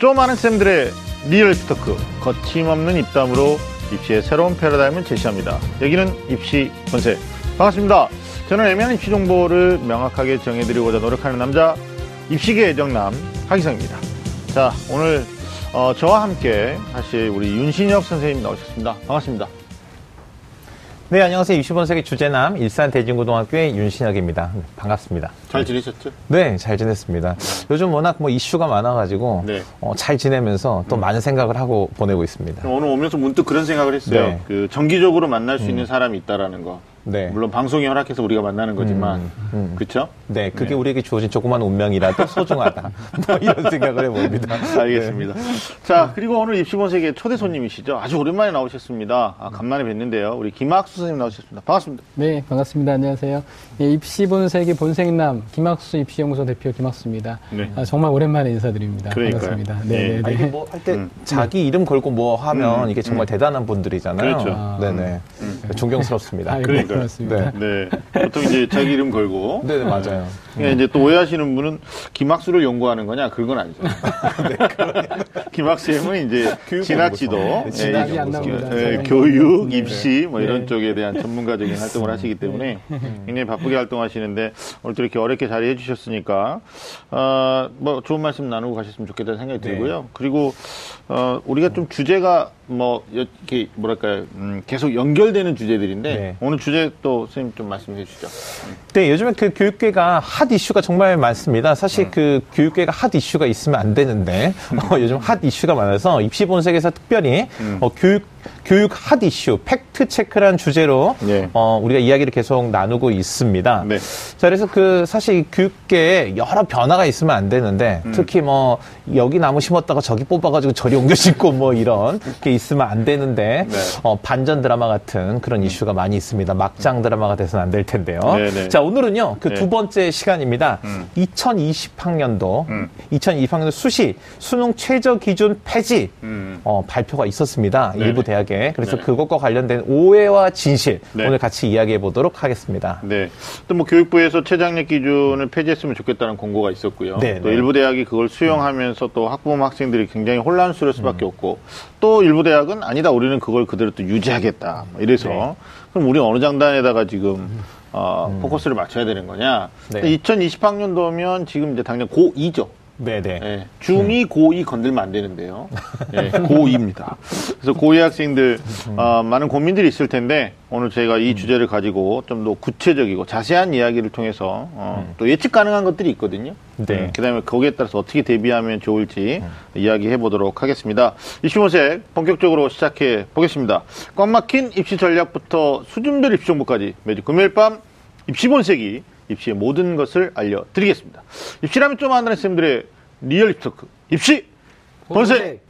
좀 안다는 쌤들의 real 입talk 거침없는 입담으로 입시의 새로운 패러다임을 제시합니다. 여기는 입시 본색 반갑습니다. 저는 애매한 입시 정보를 명확하게 정해드리고자 노력하는 남자 입시계 애정남 하기성입니다. 자 오늘 어, 저와 함께 하실 우리 윤신혁 선생님 나오셨습니다. 반갑습니다. 네, 안녕하세요. 60번 세기 주제남 일산 대진고등학교의 윤신혁입니다. 반갑습니다. 잘 지내셨죠? 네, 잘 지냈습니다. 요즘 워낙 뭐 이슈가 많아가지고 네. 어, 잘 지내면서 또 많은 생각을 하고 보내고 있습니다. 오늘 오면서 문득 그런 생각을 했어요. 네. 그 정기적으로 만날 수 있는 사람이 있다라는 거. 네. 물론 방송이 허락해서 우리가 만나는 거지만, 음. 그렇죠? 네, 그게 우리에게 주어진 조그만 운명이라도 소중하다. 뭐 이런 생각을 해봅니다. 알겠습니다. 자, 그리고 오늘 입시본색의 초대 손님이시죠. 아주 오랜만에 나오셨습니다. 아, 간만에 뵀는데요. 우리 김학수 선생님 나오셨습니다. 반갑습니다. 네, 반갑습니다. 안녕하세요. 예, 입시 본색의 본색남 김학수 입시연구소 대표 김학수입니다. 네. 아, 정말 오랜만에 인사드립니다. 그러니까요. 반갑습니다. 네. 네, 네, 아, 이게 네. 뭐할때 자기 이름 걸고 뭐 하면 음, 이게 정말 대단한 분들이잖아요. 그렇죠. 아, 네네. 존경스럽습니다. 그러니까 요. 고맙습니다. 네. 보통 이제 자기 이름 걸고. 네, 네, 맞아요. 그러니까 이제 또 오해하시는 분은 김학수를 연구하는 거냐? 그건 아니죠. 김학수 님은 이제 진학지도. 예, 진학이 이안 나옵니다. 예, 네. 교육, 네. 입시 뭐 이런 네. 쪽에 대한 전문가적인 활동을 하시기 때문에 굉장히 바쁘게 활동하시는데 오늘 또 이렇게 어렵게 자리해 주셨으니까 어, 뭐 좋은 말씀 나누고 가셨으면 좋겠다는 생각이 네. 들고요. 그리고 어, 우리가 좀 주제가 뭐 이렇게 뭐랄까요 음, 계속 연결되는 주제들인데 네. 오늘 주제 또 선생님 좀 말씀해 주시죠. 네, 요즘에 그 교육계가 핫 이슈가 정말 많습니다. 사실 음. 그 교육계가 핫 이슈가 있으면 안 되는데, 어, 요즘 핫 이슈가 많아서 입시 본색에서 특별히 음. 어, 교육, 교육 핫 이슈, 팩트 체크란 주제로 네. 어, 우리가 이야기를 계속 나누고 있습니다. 네. 자, 그래서 그 사실 이 교육계에 여러 변화가 있으면 안 되는데, 음. 특히 뭐 여기 나무 심었다가 저기 뽑아가지고 저리 옮겨 심고 뭐 이런 게 있으면 안 되는데, 네. 어, 반전 드라마 같은 그런 이슈가 많이 있습니다. 막장 드라마가 돼서는 안 될 텐데요. 네네. 자, 오늘은요, 그 네. 두 번째 시간입니다. 음. 2020학년도, 음. 2020학년도 수시, 수능 최저 기준 폐지, 음. 어, 발표가 있었습니다. 네네. 일부 대학에. 그래서 네네. 그것과 관련된 오해와 진실, 네. 오늘 같이 이야기해 보도록 하겠습니다. 네. 또 뭐 교육부에서 최장력 기준을 폐지했으면 좋겠다는 공고가 있었고요. 네, 또 네. 일부 대학이 그걸 수용하면서 또 학부모 학생들이 굉장히 혼란스러울 음. 수밖에 없고 또 일부 대학은 아니다 우리는 그걸 그대로 또 유지하겠다 뭐 이래서 네. 그럼 우리 어느 장단에다가 지금 어, 포커스를 맞춰야 되는 거냐? 음. 네. 2020학년도면 지금 이제 당장 고2죠. 네네. 예, 중2, 고2 건들면 안 되는데요. 예, 고2입니다. 그래서 고2 학생들, 어, 많은 고민들이 있을 텐데, 오늘 저희가 이 주제를 가지고 좀 더 구체적이고 자세한 이야기를 통해서, 어, 또 예측 가능한 것들이 있거든요. 네. 그 다음에 거기에 따라서 어떻게 대비하면 좋을지 이야기해 보도록 하겠습니다. 입시본색 본격적으로 시작해 보겠습니다. 꽉 막힌 입시 전략부터 수준별 입시 정보까지 매주 금요일 밤 입시본색이 입시의 모든 것을 알려드리겠습니다. 입시라면 좀 안다는 쌤들의 real 입talk 입시 본색.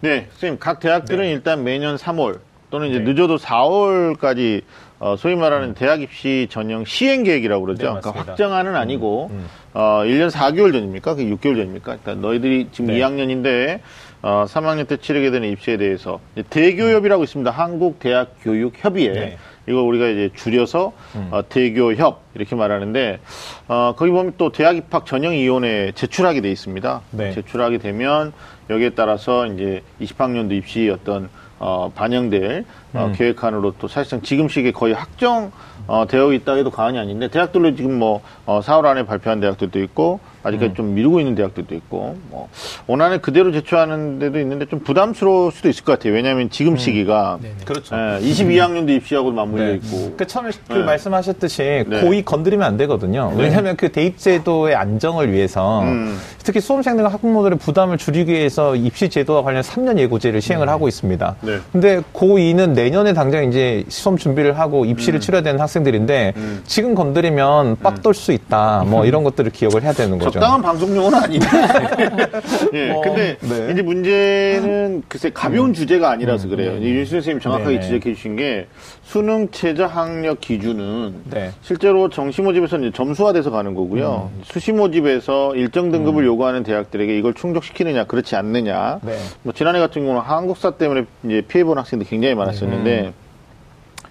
네, 선생님 각 대학들은 일단 매년 3월 또는 이제 네. 늦어도 4월까지 어, 소위 말하는 대학 입시 전형 시행 계획이라고 그러죠. 네, 그러니까. 확정안은 아니고 음. 어, 1년 4개월 전입니까? 그게 6개월 전입니까? 그러니까 너희들이 지금 네. 2학년인데 어, 3학년 때 치르게 되는 입시에 대해서 대교협이라고 있습니다. 한국대학교육협의회. 네. 이거 우리가 이제 줄여서 어, 대교협 이렇게 말하는데 어, 거기 보면 또 대학 입학 전형위원회에 제출하게 돼 있습니다. 네. 제출하게 되면 여기에 따라서 이제 20학년도 입시 어떤 어, 반영될 어, 음. 계획안으로 또 사실상 지금 시기에 거의 확정 어, 되어 있다 해도 과언이 아닌데 대학들로 지금 뭐 어, 4월 안에 발표한 대학들도 있고 아직까지 좀 미루고 있는 대학들도 있고 뭐 원안을 그대로 제출하는 데도 있는데 좀 부담스러울 수도 있을 것 같아요. 왜냐하면 지금 시기가 네네. 그렇죠. 예, 22학년도 입시하고 맞물려 네. 있고 그 처음에 그 네. 말씀하셨듯이 네. 고의 건드리면 안 되거든요. 왜냐하면 그 대입 제도의 안정을 위해서 음. 특히 수험생들과 학부모들의 부담을 줄이기 위해서 입시 제도와 관련 3년 예고제를 시행을 하고 있습니다. 네. 근데 고2는 내년에 당장 이제 시험 준비를 하고 입시를 치러야 되는 학생들인데 음. 지금 건드리면 빡돌 수 있다. 뭐 이런 것들을 기억을 해야 되는 거죠. 적당한 방송용은 아닌데. 예, 뭐, 근데 네. 이제 문제는 글쎄 가벼운 주제가 아니라서 그래요. 이제 윤수 선생님 정확하게 네네. 지적해 주신 게 수능 최저 학력 기준은 네. 실제로 정시 모집에서 이제 점수화돼서 가는 거고요. 수시 모집에서 일정 등급을 요구하는 대학들에게 이걸 충족시키느냐 그렇지 않느냐. 네. 뭐 지난해 같은 경우는 한국사 때문에 이제 피해 본 학생들 굉장히 많았었는데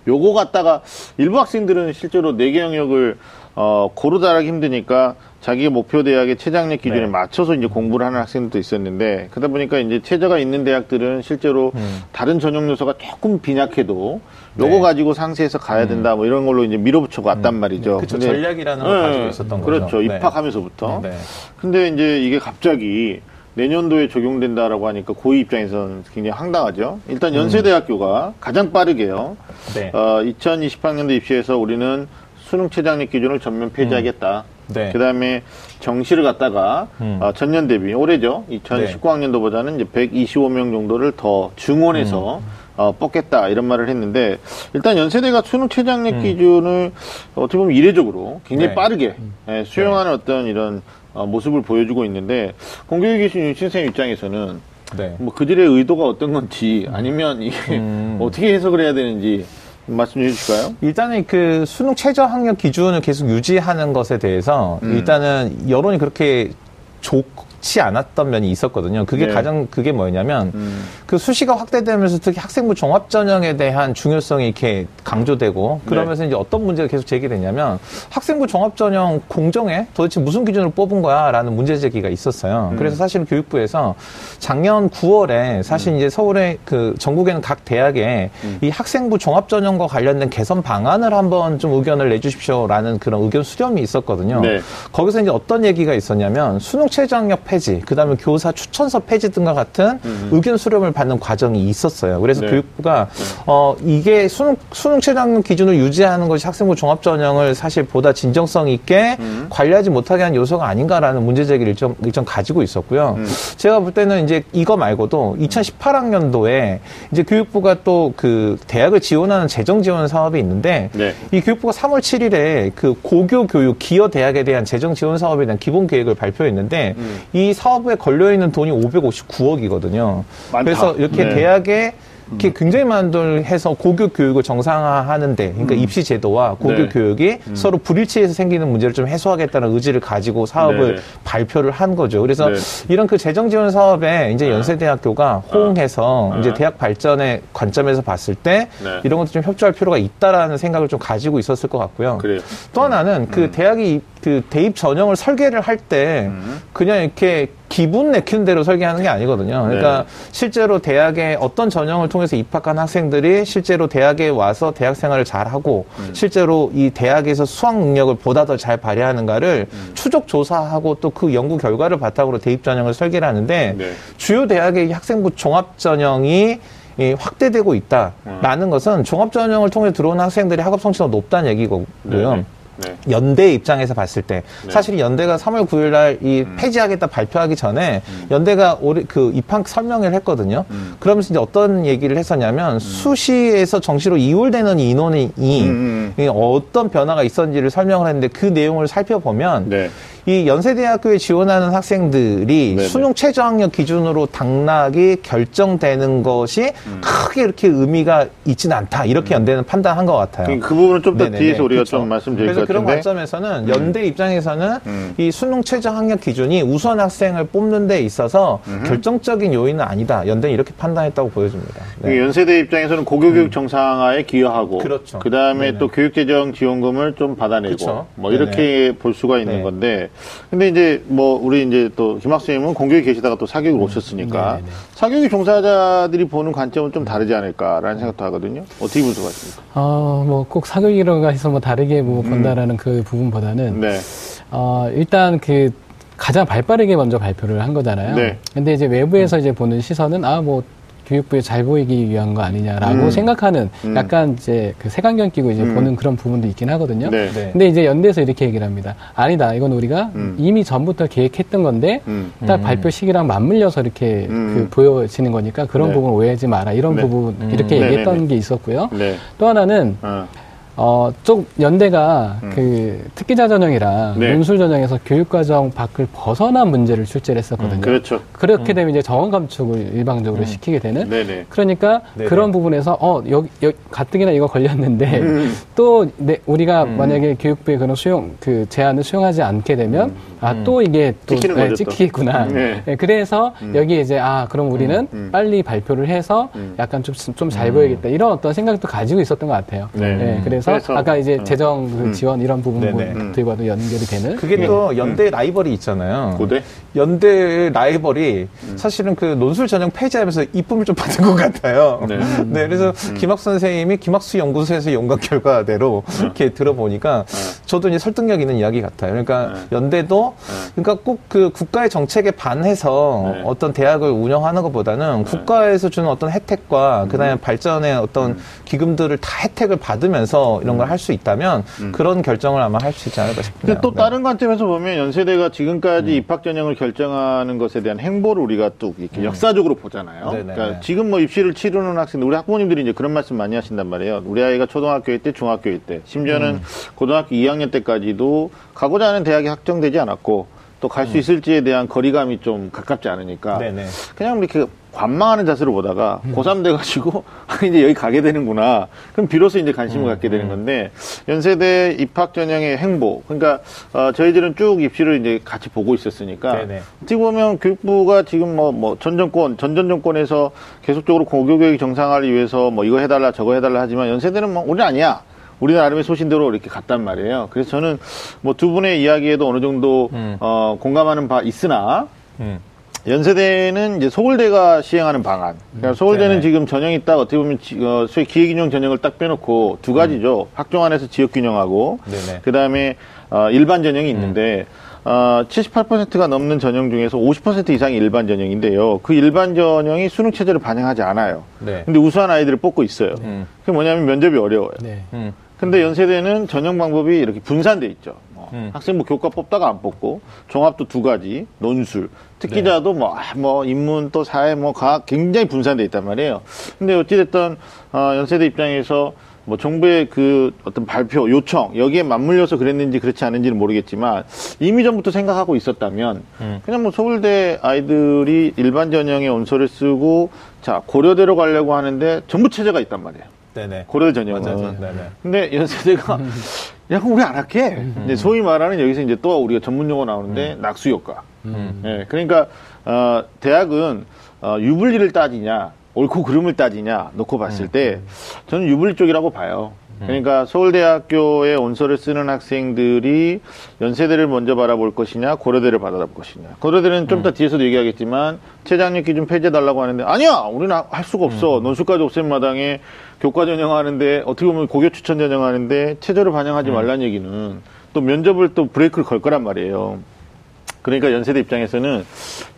요거 갖다가 일부 학생들은 실제로 네 개 영역을 어, 고르다하기 힘드니까 자기의 목표 대학의 최장력 기준에 네. 맞춰서 이제 공부를 하는 학생들도 있었는데 그러다 보니까 이제 최저가 있는 대학들은 실제로 다른 전형 요소가 조금 빈약해도 요거 음. 네. 가지고 상세해서 가야 된다 뭐 이런 걸로 이제 밀어붙여 왔단 말이죠. 그쵸, 근데- 전략이라는 걸 가지고 있었던 그렇죠. 거죠. 네. 입학하면서부터. 네. 근데 이제 이게 갑자기 내년도에 적용된다라고 하니까 고위 입장에서는 굉장히 황당하죠. 일단 연세대학교가 가장 빠르게요. 네. 어, 2028년도 입시에서 우리는 수능 최장력 기준을 전면 폐지하겠다. 네. 그다음에 정시를 갖다가 음. 어, 전년 대비 올해죠. 2019학년도보다는 이제 125명 정도를 더 증원해서 음. 어, 뽑겠다 이런 말을 했는데 일단 연세대가 수능 최장력 음. 기준을 어떻게 보면 이례적으로 굉장히 네. 빠르게 예, 수용하는 어떤 이런 어, 모습을 보여주고 있는데 공교육 계신 윤 선생님 입장에서는 네. 뭐 그들의 의도가 어떤 건지 아니면 이게 음. 어떻게 해석을 해야 되는지 말씀 해 주실까요? 일단은 그 수능 최저 학력 기준을 계속 유지하는 것에 대해서 음. 일단은 여론이 그렇게 좋 지 않았던 면이 있었거든요. 그게 네. 가장 그게 뭐냐면 음. 그 수시가 확대되면서 특히 학생부 종합 전형에 대한 중요성이 이렇게 강조되고 그러면서 이제 어떤 문제가 계속 제기됐냐면 학생부 종합 전형 공정에 도대체 무슨 기준으로 뽑은 거야라는 문제 제기가 있었어요. 그래서 사실은 교육부에서 작년 9월에 사실 이제 서울의 그 전국에는 각 대학에 이 학생부 종합 전형과 관련된 개선 방안을 한번 좀 의견을 내주십시오라는 그런 의견 수렴이 있었거든요. 네. 거기서 이제 어떤 얘기가 있었냐면 수능 최저학력 폐지, 그다음에 교사 추천서 폐지 등과 같은 의견 수렴을 받는 과정이 있었어요. 그래서 네. 교육부가 어 이게 수능 수능 최저학력 기준을 유지하는 것이 학생부 종합 전형을 사실 보다 진정성 있게 관리하지 못하게 한 요소가 아닌가라는 문제 제기를 좀, 좀 가지고 있었고요. 제가 볼 때는 이제 이거 말고도 2018학년도에 이제 교육부가 또 그 대학을 지원하는 재정 지원 사업이 있는데 네. 이 교육부가 3월 7일에 그 고교 교육 기여 대학에 대한 재정 지원 사업에 대한 기본 계획을 발표했는데 이 사업에 걸려 있는 돈이 559억이거든요. 많다. 그래서 이렇게 네. 대학에 이렇게 굉장히 많은 돈을 해서 고교 교육을 정상화하는데, 그러니까 입시 제도와 고교 네. 교육이 서로 불일치해서 생기는 문제를 좀 해소하겠다는 의지를 가지고 사업을 네. 발표를 한 거죠. 그래서 네. 이런 그 재정 지원 사업에 이제 연세대학교가 호응해서 네. 이제 대학 발전의 관점에서 봤을 때 네. 이런 것도 좀 협조할 필요가 있다라는 생각을 좀 가지고 있었을 것 같고요. 그래요. 또 하나는 그 대학이 이- 그 대입 전형을 설계를 할때 그냥 이렇게 기분 내키는 대로 설계하는 게 아니거든요. 그러니까 네. 실제로 대학에 어떤 전형을 통해서 입학한 학생들이 실제로 대학에 와서 대학 생활을 잘 하고 실제로 이 대학에서 수학 능력을 보다 더 잘 발휘하는가를 추적 조사하고 또 그 연구 결과를 바탕으로 대입 전형을 설계를 하는데 네. 주요 대학의 학생부 종합 전형이 이 확대되고 있다라는 것은 종합 전형을 통해 들어온 학생들이 학업 성취가 높다는 얘기고요. 네. 네. 연대 입장에서 봤을 때 네. 사실 연대가 3월 9일 날이 폐지하겠다 발표하기 전에 연대가 올해 그 입학 설명회를 했거든요. 그러면서 이제 어떤 얘기를 했었냐면 수시에서 정시로 이월되는 인원이 음. 이 어떤 변화가 있었는지를 설명을 했는데 그 내용을 살펴보면 네. 이 연세대학교에 지원하는 학생들이 네네. 수능 최저학력 기준으로 당락이 결정되는 것이 음. 크게 이렇게 의미가 있지는 않다 이렇게 연대는 판단한 것 같아요. 그, 그 부분은 좀 더. 뒤에서 우리가 그쵸. 좀 말씀드릴 그래서 것 그런. 관점에서는 연대 입장에서는 음. 이 수능 최저 학력 기준이 우선 학생을 뽑는 데 있어서 결정적인 요인은 아니다. 연대는 이렇게 판단했다고 보여집니다. 네. 그 연세대 입장에서는 고교교육 정상화에 기여하고, 그렇죠. 그 다음에 네네. 또 교육재정 지원금을 좀 받아내고, 그쵸. 뭐 네네. 이렇게 볼 수가 있는 네. 건데, 근데 이제 뭐 우리 이제 또 김학수님은 공교육에 계시다가 또 음. 사교육을 오셨으니까 네네네. 사교육 종사자들이 보는 관점은 좀 다르지 않을까라는 생각도 하거든요. 어떻게 분석하십니까? 어, 뭐 꼭 사교육이라고 해서 뭐 다르게 뭐 본다라는 그 부분보다는 네, 어, 일단 그 가장 발빠르게 먼저 발표를 한 거잖아요. 네. 근데 이제 외부에서 이제 보는 시선은 아, 뭐 교육부에 잘 보이기 위한 거 아니냐라고 음. 생각하는 음. 약간 이제 그 색안경 끼고 이제 음. 보는 그런 부분도 있긴 하거든요. 네, 네. 근데 이제 연대에서 이렇게 얘기를 합니다. 아니다. 이건 우리가 음. 이미 전부터 계획했던 건데 음. 딱 발표 시기랑 맞물려서 이렇게 음. 그 보여지는 거니까 그런 네. 부분 오해하지 마라. 이런 네. 부분 음. 이렇게 네, 얘기했던. 게 있었고요. 네, 또 하나는 어, 어, 쪽 연대가 그 특기자 전형이랑 음. 네. 논술 전형에서 교육과정 밖을 벗어난 문제를 출제를 했었거든요. 그렇죠. 그렇게 되면 이제 정원 감축을 일방적으로 시키게 되는. 네네. 그러니까 네네. 그런 부분에서 어 여기, 여기 가뜩이나 이거 걸렸는데 음. 또 내, 우리가 만약에 교육부의 그런 수용 그 제안을 수용하지 않게 되면 아, 또 이게 또 찍히는 네. 찍히구나. 네. 네, 그래서 여기 이제 아, 그럼 우리는 음. 빨리 발표를 해서 음. 약간 좀 좀 잘 보이겠다. 이런 어떤 생각도 가지고 있었던 것 같아요. 네. 네, 그래서, 그래서, 아까 이제 음. 재정 그 음. 지원 이런 네네. 부분들과도 연결이 되는 그게 또 연대 라이벌이 있잖아요. 고대? 연대 라이벌이 사실은 그 논술 전형 폐지하면서 이쁨을 좀 받은 것 같아요. 네. 네, 그래서 김학수 선생님이 김학수 연구소에서 연구한 결과대로 이렇게 들어보니까 저도 이제 설득력 있는 이야기 같아요. 그러니까 네. 연대도 그러니까 꼭 그 국가의 정책에 반해서 네. 어떤 대학을 운영하는 것보다는 국가에서 주는 어떤 혜택과 그다음에 발전의 어떤 기금들을 다 혜택을 받으면서 이런 걸 할 수 있다면 그런 결정을 아마 할 수 있지 않을까. 근데 또 네. 다른 관점에서 보면 연세대가 지금까지 입학 전형을 결정하는 것에 대한 행보를 우리가 또 이렇게 역사적으로 보잖아요. 네네. 그러니까 지금 뭐 입시를 치르는 학생들, 우리 학부모님들이 이제 그런 말씀 많이 하신단 말이에요. 우리 아이가 초등학교일 때, 중학교일 때, 심지어는 고등학교 2학년 때까지도 가고자 하는 대학이 확정되지 않았고 또 갈 수 있을지에 대한 거리감이 좀 가깝지 않으니까 네네. 그냥 이렇게 관망하는 자세로 보다가 고3 돼가지고 아, 이제 여기 가게 되는구나. 그럼 비로소 이제 관심을 갖게 되는 건데 연세대 입학 전형의 행보. 그러니까 어, 저희들은 쭉 입시를 이제 같이 보고 있었으니까 네네. 어떻게 보면 교육부가 지금 뭐, 뭐, 전 정권, 전전 정권에서 계속적으로 고교교육 정상화를 위해서 뭐 이거 해달라 저거 해달라 하지만 연세대는 뭐 우리 아니야. 우리 나름의 소신대로 이렇게 갔단 말이에요. 그래서 저는 뭐 두 분의 이야기에도 어느 정도 음. 어, 공감하는 바 있으나 음. 연세대는 이제 서울대가 시행하는 방안. 그러니까 서울대는 네네. 지금 전형이 딱 어떻게 보면 지- 어, 소위 기획인용 전형을 딱 빼놓고 두 가지죠. 학종 안에서 지역균형하고 음. 그 다음에 어, 일반 전형이 있는데 어, 78%가 넘는 전형 중에서 50% 이상이 일반 전형인데요. 그 일반 전형이 수능 체제를 반영하지 않아요. 네. 근데 우수한 아이들을 뽑고 있어요. 음. 그게 뭐냐면 면접이 어려워요. 네. 음. 근데 연세대는 전형 방법이 이렇게 분산돼 있죠. 뭐 음. 학생부 교과 뽑다가 안 뽑고 종합도 두 가지, 논술, 특기자도 뭐, 아, 뭐 인문 또 사회 뭐 과학 굉장히 분산돼 있단 말이에요. 근데 어찌됐든 어, 연세대 입장에서 뭐 정부의 그 어떤 발표 요청 여기에 맞물려서 그랬는지 그렇지 않은지는 모르겠지만 이미 전부터 생각하고 있었다면 음. 그냥 뭐 서울대 아이들이 일반 전형의 원서를 쓰고 자 고려대로 가려고 하는데 정부 체제가 있단 말이에요. 네네. 고려 전형은. 맞아요. 네네. 근데 연세대가 야 그럼 우리 안 할게. 음. 근데 소위 말하는 여기서 이제 또 우리가 전문 용어 나오는데 낙수 효과. 음. 예, 그러니까 어, 대학은 어, 유불리를 따지냐 옳고 그름을 따지냐 놓고 봤을 음. 때 저는 유불리 쪽이라고 봐요. 그러니까 서울대학교에 원서를 쓰는 학생들이 연세대를 먼저 바라볼 것이냐 고려대를 바라볼 것이냐. 고려대는 좀 음. 더 뒤에서도 얘기하겠지만 최장력 기준 폐지해달라고 하는데 아니야 우리는 할 수가 없어 음. 논술까지 없앤 마당에 교과 전형하는데 어떻게 보면 고교 추천 전형하는데 체제를 반영하지 말라는 얘기는 또 면접을 또 브레이크를 걸 거란 말이에요. 그러니까 연세대 입장에서는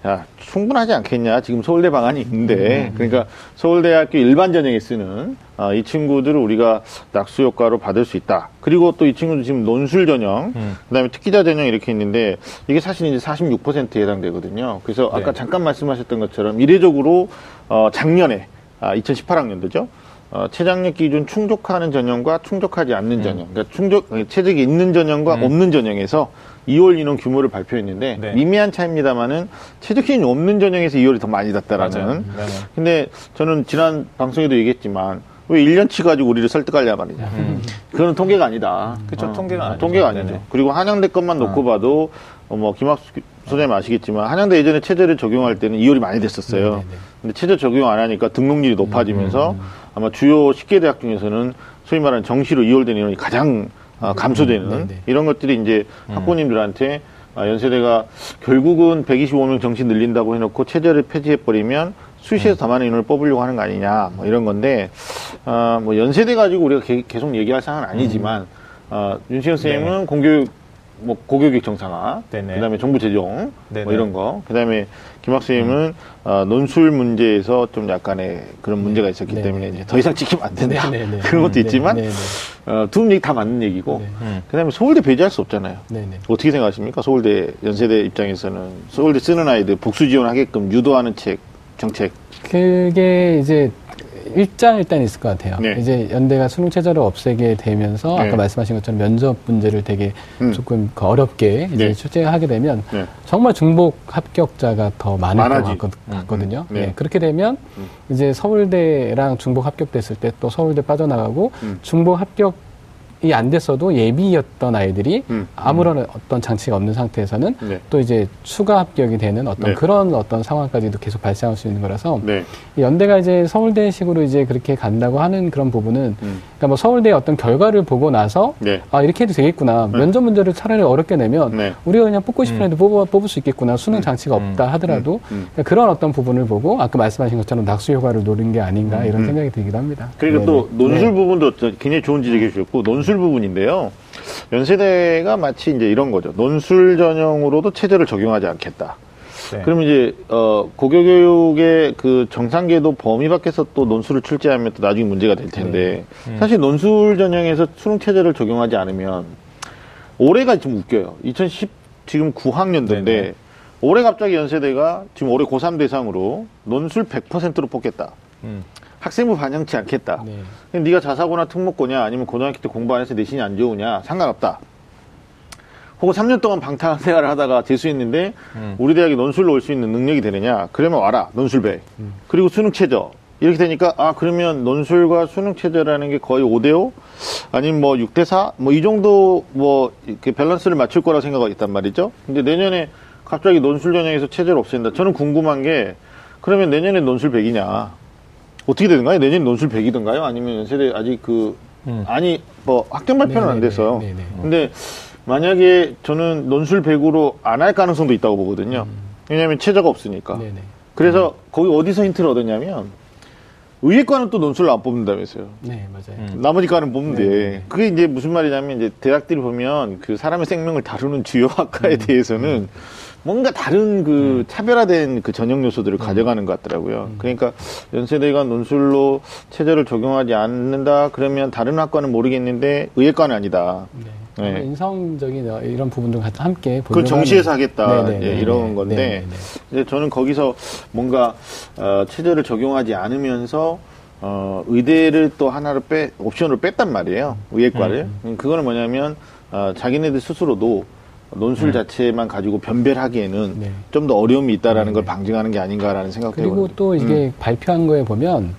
야 충분하지 않겠냐? 지금 서울대 방안이 있는데. 그러니까 서울대학교 일반 전형에 쓰는 아, 이 친구들을 우리가 낙수 효과로 받을 수 있다. 그리고 또 이 친구도 지금 논술 전형 음. 그다음에 특기자 전형 이렇게 있는데 이게 사실 이제 46%에 해당되거든요. 그래서 아까 네. 잠깐 말씀하셨던 것처럼 이례적으로 어, 작년에 아, 2018학년도죠? 어, 체장력 기준 충족하는 전형과 충족하지 않는 음. 전형, 그러니까 충족 체적이 있는 전형과 없는 전형에서 2월 인원 규모를 발표했는데 네. 미미한 차이입니다만은 최적 기준이 없는 전형에서 2월이 더 많이 났다라는. 맞아요. 네네. 근데 저는 지난 방송에도 얘기했지만 왜 1년치 가지고 우리를 설득하려 말이냐. 그거는 통계가 아니다. 음. 그쵸, 통계가 아니죠. 통계가 아니죠. 네네. 그리고 한양대 것만 놓고 봐도 어, 뭐 김학수 소장님 아시겠지만 한양대 예전에 체제를 적용할 때는 2월이 많이 됐었어요. 네네네. 근데 체제 적용 안 하니까 등록률이 높아지면서 음, 아마 주요 10개 대학 중에서는 소위 말하는 정시로 2월 된 인원이 가장 아, 감소되는 네네. 이런 것들이 이제 음. 학부모님들한테 아, 연세대가 결국은 125명 정시 늘린다고 해놓고 체제를 폐지해버리면 수시에서 더 많은 인원을 뽑으려고 하는 거 아니냐 뭐 이런 건데 아, 뭐 연세대 가지고 우리가 게- 계속 얘기할 사항은 아니지만 아, 윤시영 선생님은 공교육 뭐 고교육 정상화, 네네. 그다음에 정부 재정 네네. 뭐 이런 거, 그다음에 김학수님은 어, 논술 문제에서 좀 약간의 그런 문제가 있었기 네네. 때문에 이제 더 이상 찍히면 안 된다 네네네. 그런 것도 네, 있지만 네네. 어, 두분 얘기 다 맞는 얘기고 네. 음. 그다음에 서울대 배제할 수 없잖아요. 네네. 어떻게 생각하십니까? 서울대 연세대 입장에서는 서울대 쓰는 아이들 복수 지원하게끔 유도하는 책 정책. 그게 이제 일장 일단 있을 것 같아요. 네. 이제 연대가 수능 체제를 없애게 되면서 네. 아까 말씀하신 것처럼 면접 문제를 되게 음. 조금 그 어렵게 이제 네. 출제하게 되면 네. 정말 중복 합격자가 더 많을 많아지. 것 같, 같거든요. 음. 네. 네. 그렇게 되면 음. 이제 서울대랑 중복 합격됐을 때 또 서울대 빠져나가고 음. 중복 합격 이 안 됐어도 예비였던 아이들이 음. 아무런 어떤 장치가 없는 상태에서는 네. 또 이제 추가 합격이 되는 어떤 네. 그런 어떤 상황까지도 계속 발생할 수 있는 거라서 네. 이 연대가 이제 서울대식으로 이제 그렇게 간다고 하는 그런 부분은 음. 그러니까 뭐 서울대의 어떤 결과를 보고 나서 네. 아 이렇게 해도 되겠구나 네. 면접 문제를 차라리 어렵게 내면 네. 우리가 그냥 뽑고 싶은 애도 뽑아, 뽑을 수 있겠구나 수능 장치가 음. 없다 하더라도 음. 그러니까 그런 어떤 부분을 보고 아까 말씀하신 것처럼 낙수 효과를 노린 게 아닌가 이런 음. 생각이 들기도 합니다. 그리고. 또 논술 네. 부분도 저- 굉장히 좋은 지적해 주셨고 논술 부분인데요. 연세대가 마치 이제 이런 거죠. 논술 전형으로도 체제를 적용하지 않겠다. 네. 그러면 이제 어 고교교육의 그 정상궤도 범위 밖에서 또 논술을 출제하면 또 나중에 문제가 될 텐데 음. 사실 논술 전형에서 수능 체제를 적용하지 않으면 올해가 좀 웃겨요. 2010 지금 9학년도인데 네네. 올해 갑자기 연세대가 지금 올해 고3 대상으로 논술 100%로 뽑겠다. 음. 학생부 반영치 않겠다. 네. 네가 자사고나 특목고냐 아니면 고등학교 때 공부 안 해서 내신이 안 좋으냐 상관없다. 혹은 3년 동안 방탕 생활을 하다가 재수했는데 음. 우리 대학에 논술로 올 수 있는 능력이 되느냐? 그러면 와라 논술배. 음. 그리고 수능 최저. 이렇게 되니까 아 그러면 논술과 수능 최저라는 게 거의 5대5 아니면 뭐 6대4 뭐 이 정도 뭐 이렇게 밸런스를 맞출 거라고 생각하고 있단 말이죠. 근데 내년에 갑자기 논술 전형에서 체제를 없앤다. 저는 궁금한 게 그러면 내년에 논술 100이냐? 어떻게 되는가요? 내년 논술 100이든가요? 아니면 연세대 아직 그 음. 아니 뭐 학점 발표는 안 네네네. 돼서 네네. 근데 만약에 저는 논술 100으로 안 할 가능성도 있다고 보거든요. 왜냐하면 체제가 없으니까. 네네. 그래서 거기 어디서 힌트를 얻었냐면 의예과는 또 논술로 안 뽑는다면서요. 네, 맞아요. 음. 나머지 과는 뽑는데 네네. 그게 이제 무슨 말이냐면 이제 대학들이 보면 그 사람의 생명을 다루는 주요 학과에 대해서는 뭔가 다른 그 차별화된 그 전형 요소들을 가져가는 것 같더라고요. 그러니까 연세대가 논술로 체제를 적용하지 않는다 그러면 다른 학과는 모르겠는데 의예과는 아니다. 네. 네. 네. 인성적인 이런 부분도 함께 그걸 정시에서 하겠다 네네네. 예, 이런 네네. 건데. 이제 저는 거기서 뭔가 어, 체제를 적용하지 않으면서 어, 의대를 또 하나를 빼 옵션으로 뺐단 말이에요 의예과를 음, 그거는 뭐냐면 어, 자기네들 스스로도 논술 자체만 가지고 변별하기에는 네. 좀더 어려움이 있다라는 걸 방증하는 게 아닌가라는 생각도 그리고 해보거든요. 또 이게 발표한 거에 보면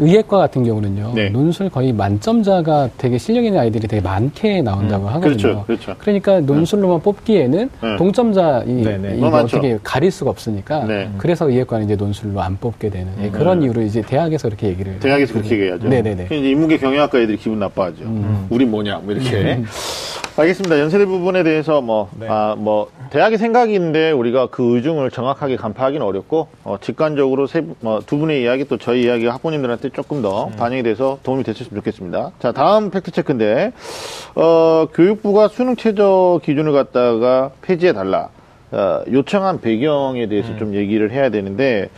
의예과 같은 경우는요. 네. 논술 거의 만점자가 되게 실력 있는 아이들이 되게 많게 나온다고 하거든요. 그렇죠, 그렇죠. 그러니까 논술로만 뽑기에는 네. 동점자 이, 어, 맞죠. 어떻게 가릴 수가 없으니까 네. 그래서 의예과는 이제 논술로 안 뽑게 되는 예, 그런 이유로 이제 대학에서 그렇게 얘기를 대학에서 그렇게 얘기하죠. 네네네. 이제 인문계 경영학과 애들이 기분 나빠하죠. 우린 뭐냐, 뭐 이렇게. 알겠습니다. 연세대 부분에 대해서 뭐, 네. 아, 뭐, 대학의 생각인데 우리가 그 의중을 정확하게 간파하기는 어렵고, 어, 직관적으로 세, 뭐, 두 분의 이야기 또 저희 이야기가 학부모님들한테 조금 더 반영이 돼서 도움이 됐으면 좋겠습니다. 자, 다음 팩트체크인데, 어, 교육부가 수능 최저 기준을 갖다가 폐지해달라. 어, 요청한 배경에 대해서 좀 얘기를 해야 되는데,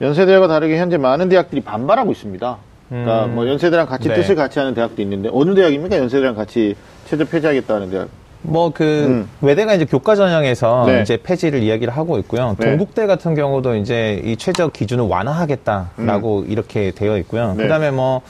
연세대와 다르게 현재 많은 대학들이 반발하고 있습니다. 그러니까 음. 뭐 연세대랑 같이 네. 뜻을 같이 하는 대학도 있는데 어느 대학입니까? 연세대랑 같이 체제 폐지하겠다는 대학. 뭐그 음. 외대가 이제 교과 전형에서 네. 이제 폐지를 이야기를 하고 있고요. 네. 동국대 같은 경우도 이제 이 최저 기준을 완화하겠다라고 이렇게 되어 있고요. 음. 네. 그다음에 뭐 어,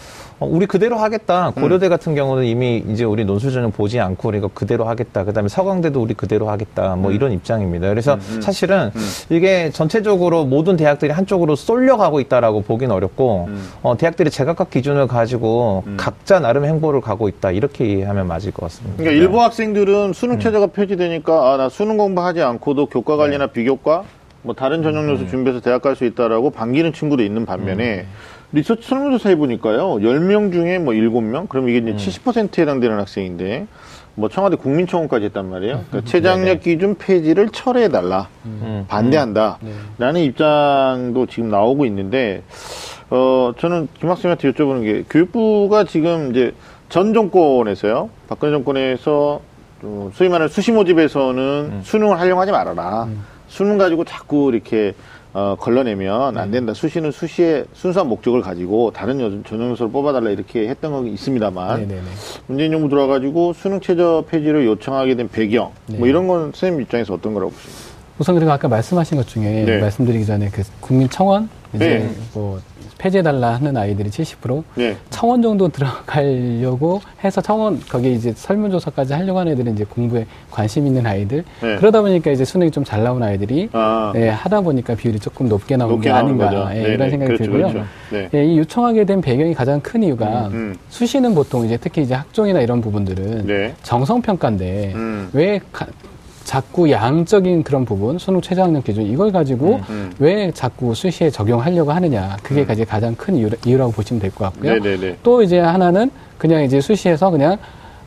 우리 그대로 하겠다. 고려대 같은 경우는 이미 이제 우리 논술 전형 보지 않고 우리가 그대로 하겠다. 그다음에 서강대도 우리 그대로 하겠다. 뭐 이런 입장입니다. 그래서 사실은 이게 전체적으로 모든 대학들이 한쪽으로 쏠려가고 있다라고 보긴 어렵고 어, 대학들이 제각각 기준을 가지고 각자 나름 행보를 가고 있다. 이렇게 이해하면 맞을 것 같습니다. 그러니까 일부 학생들은 수능 체제가 폐지되니까 아 나 수능 공부하지 않고도 교과 관리나 비교과 뭐 다른 전형 요소 준비해서 대학 갈 수 있다라고 반기는 친구도 있는 반면에 리서치 설문조사 해보니까요 10명 중에 뭐 7명 그럼 이게 이제 70%에 해당되는 학생인데 뭐 청와대 국민청원까지 했단 말이에요. 그러니까 최장력 기준 폐지를 철회해달라. 음. 반대한다. 라는 입장도 지금 나오고 있는데, 어, 저는 김 학생한테 여쭤보는 게, 교육부가 지금 이제 전 정권에서요, 박근혜 정권에서 어, 소위 말하는 수시 모집에서는 수능을 활용하지 말아라. 수능 가지고 자꾸 이렇게 어, 걸러내면 안 된다. 수시는 수시의 순수한 목적을 가지고 다른 여- 전형 요소를 뽑아달라 이렇게 했던 거 있습니다만 네네네. 문재인 정부 들어와가지고 수능 최저 폐지를 요청하게 된 배경 뭐 네. 이런 건 선생님 입장에서 어떤 거라고 보십니까? 우선 그리고 아까 말씀하신 것 중에 네. 말씀드리기 전에 그 국민청원 이제 네. 뭐 폐지해달라 하는 아이들이 70%, 네. 청원 정도 들어가려고 해서 청원 거기에 이제 설문조사까지 하려고 하는 애들은 이제 공부에 관심 있는 아이들 네. 그러다 보니까 이제 수능이 좀 잘 나온 아이들이 아. 네, 하다 보니까 비율이 조금 높게 높게 게 아닌가. 예. 이런 생각이 그렇죠, 들고요. 그렇죠. 네. 예, 이 요청하게 된 배경이 가장 큰 이유가 음. 수시는 보통 이제 특히 이제 학종이나 이런 부분들은 네. 정성 평가인데 음. 왜 가- 자꾸 양적인 그런 부분, 수능 최저학력 기준 이걸 가지고 음. 왜 자꾸 수시에 적용하려고 하느냐 그게 이제 가장 큰 이유, 이유 라고 보시면 될 것 같고요. 네네네. 또 이제 하나는 그냥 이제 수시에서 그냥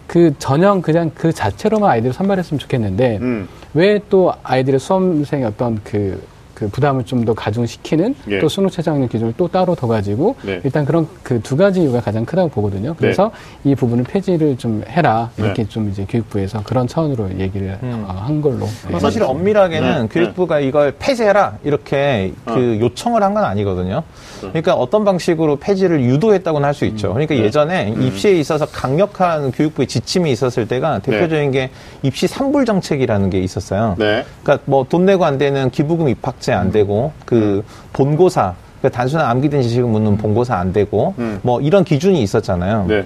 그 전형 그냥 그 자체로만 아이들을 선발했으면 좋겠는데 음. 왜또 아이들의 수험생의 어떤 그, 그 부담을 좀 더 가중시키는 예. 또 수능 최저학력 기준을 또 따로 더 가지고 네. 일단 그런 그 두 가지 이유가 가장 크다고 보거든요. 그래서 이 부분을 폐지를 좀 해라 이렇게 네. 좀 이제 교육부에서 그런 차원으로 얘기를 음. 어, 한 걸로. 예. 사실 엄밀하게는 네, 교육부가 이걸 폐지해라 이렇게 그 요청을 한 건 아니거든요. 그러니까 어떤 방식으로 폐지를 유도했다고는 할 수 있죠. 그러니까 네. 예전에 입시에 있어서 강력한 교육부의 지침이 있었을 때가 대표적인 게 입시 산불 정책이라는 게 있었어요. 네. 그러니까 뭐 돈 내고 안 되는 기부금 입학 제 안 되고 그 본고사 그러니까 단순한 암기 된 지식을 묻는 본고사 안 되고 음. 뭐 이런 기준이 있었잖아요. 네.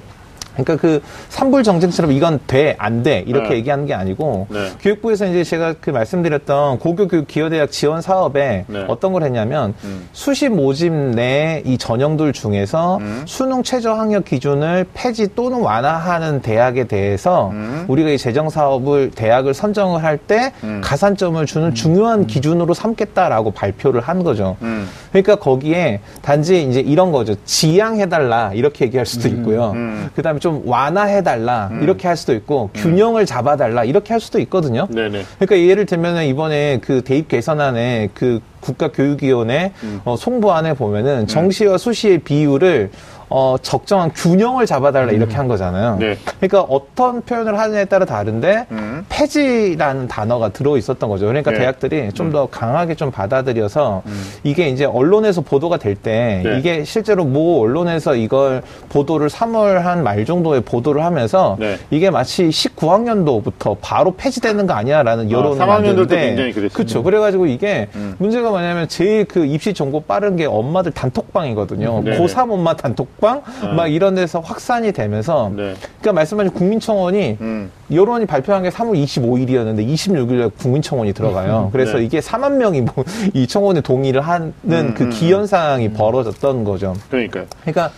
그러니까 그 산불 정책처럼 이건 돼, 안 돼, 이렇게 네. 얘기하는 게 아니고, 네. 교육부에서 이제 제가 그 말씀드렸던 고교교육 기여대학 지원 사업에 네. 어떤 걸 했냐면, 음. 수시 모집 내 이 전형들 중에서 음. 수능 최저 학력 기준을 폐지 또는 완화하는 대학에 대해서 음. 우리가 이 재정 사업을 대학을 선정을 할때 음. 가산점을 주는 중요한 기준으로 삼겠다라고 발표를 한 거죠. 음. 그러니까 거기에 단지 이제 이런 거죠. 지양해달라 이렇게 얘기할 수도 있고요. 음. 그다음에 좀 완화해달라 이렇게 할 수도 있고 균형을 잡아달라 이렇게 할 수도 있거든요. 네네. 그러니까 예를 들면 이번에 그 대입 개선안에 그 국가교육위원회 음. 어, 송부안에 보면은 정시와 수시의 비율을 어, 적정한 균형을 잡아달라 이렇게 한 거잖아요. 네. 그러니까 어떤 표현을 하느냐에 따라 다른데 음. 폐지라는 단어가 들어 있었던 거죠. 그러니까 네. 음. 대학들이 좀더 강하게 좀 받아들여서 이게 이제 언론에서 보도가 될때 네. 이게 실제로 모 언론에서 이걸 보도를 3월 한 말 정도에 보도를 하면서 네. 이게 마치 19학년도부터 바로 폐지되는 거 아니야라는 여론을 3학년들도 만드는데 아, 굉장히 그랬어요. 그렇죠. 그래가지고 이게 음. 문제가 뭐냐면 제일 그 입시 정보 빠른 게 엄마들 단톡방이거든요. 네. 고3 엄마 단톡 방막 이런 데서 확산이 되면서 네. 그러니까 말씀하신 국민청원이 음. 여론이 발표한 게 3월 25일이었는데 26일에 국민청원이 들어가요. 그래서 네. 이게 4만 명이 뭐 이 청원에 동의를 하는 음, 그 음, 기현상이 벌어졌던 거죠. 그러니까요. 그러니까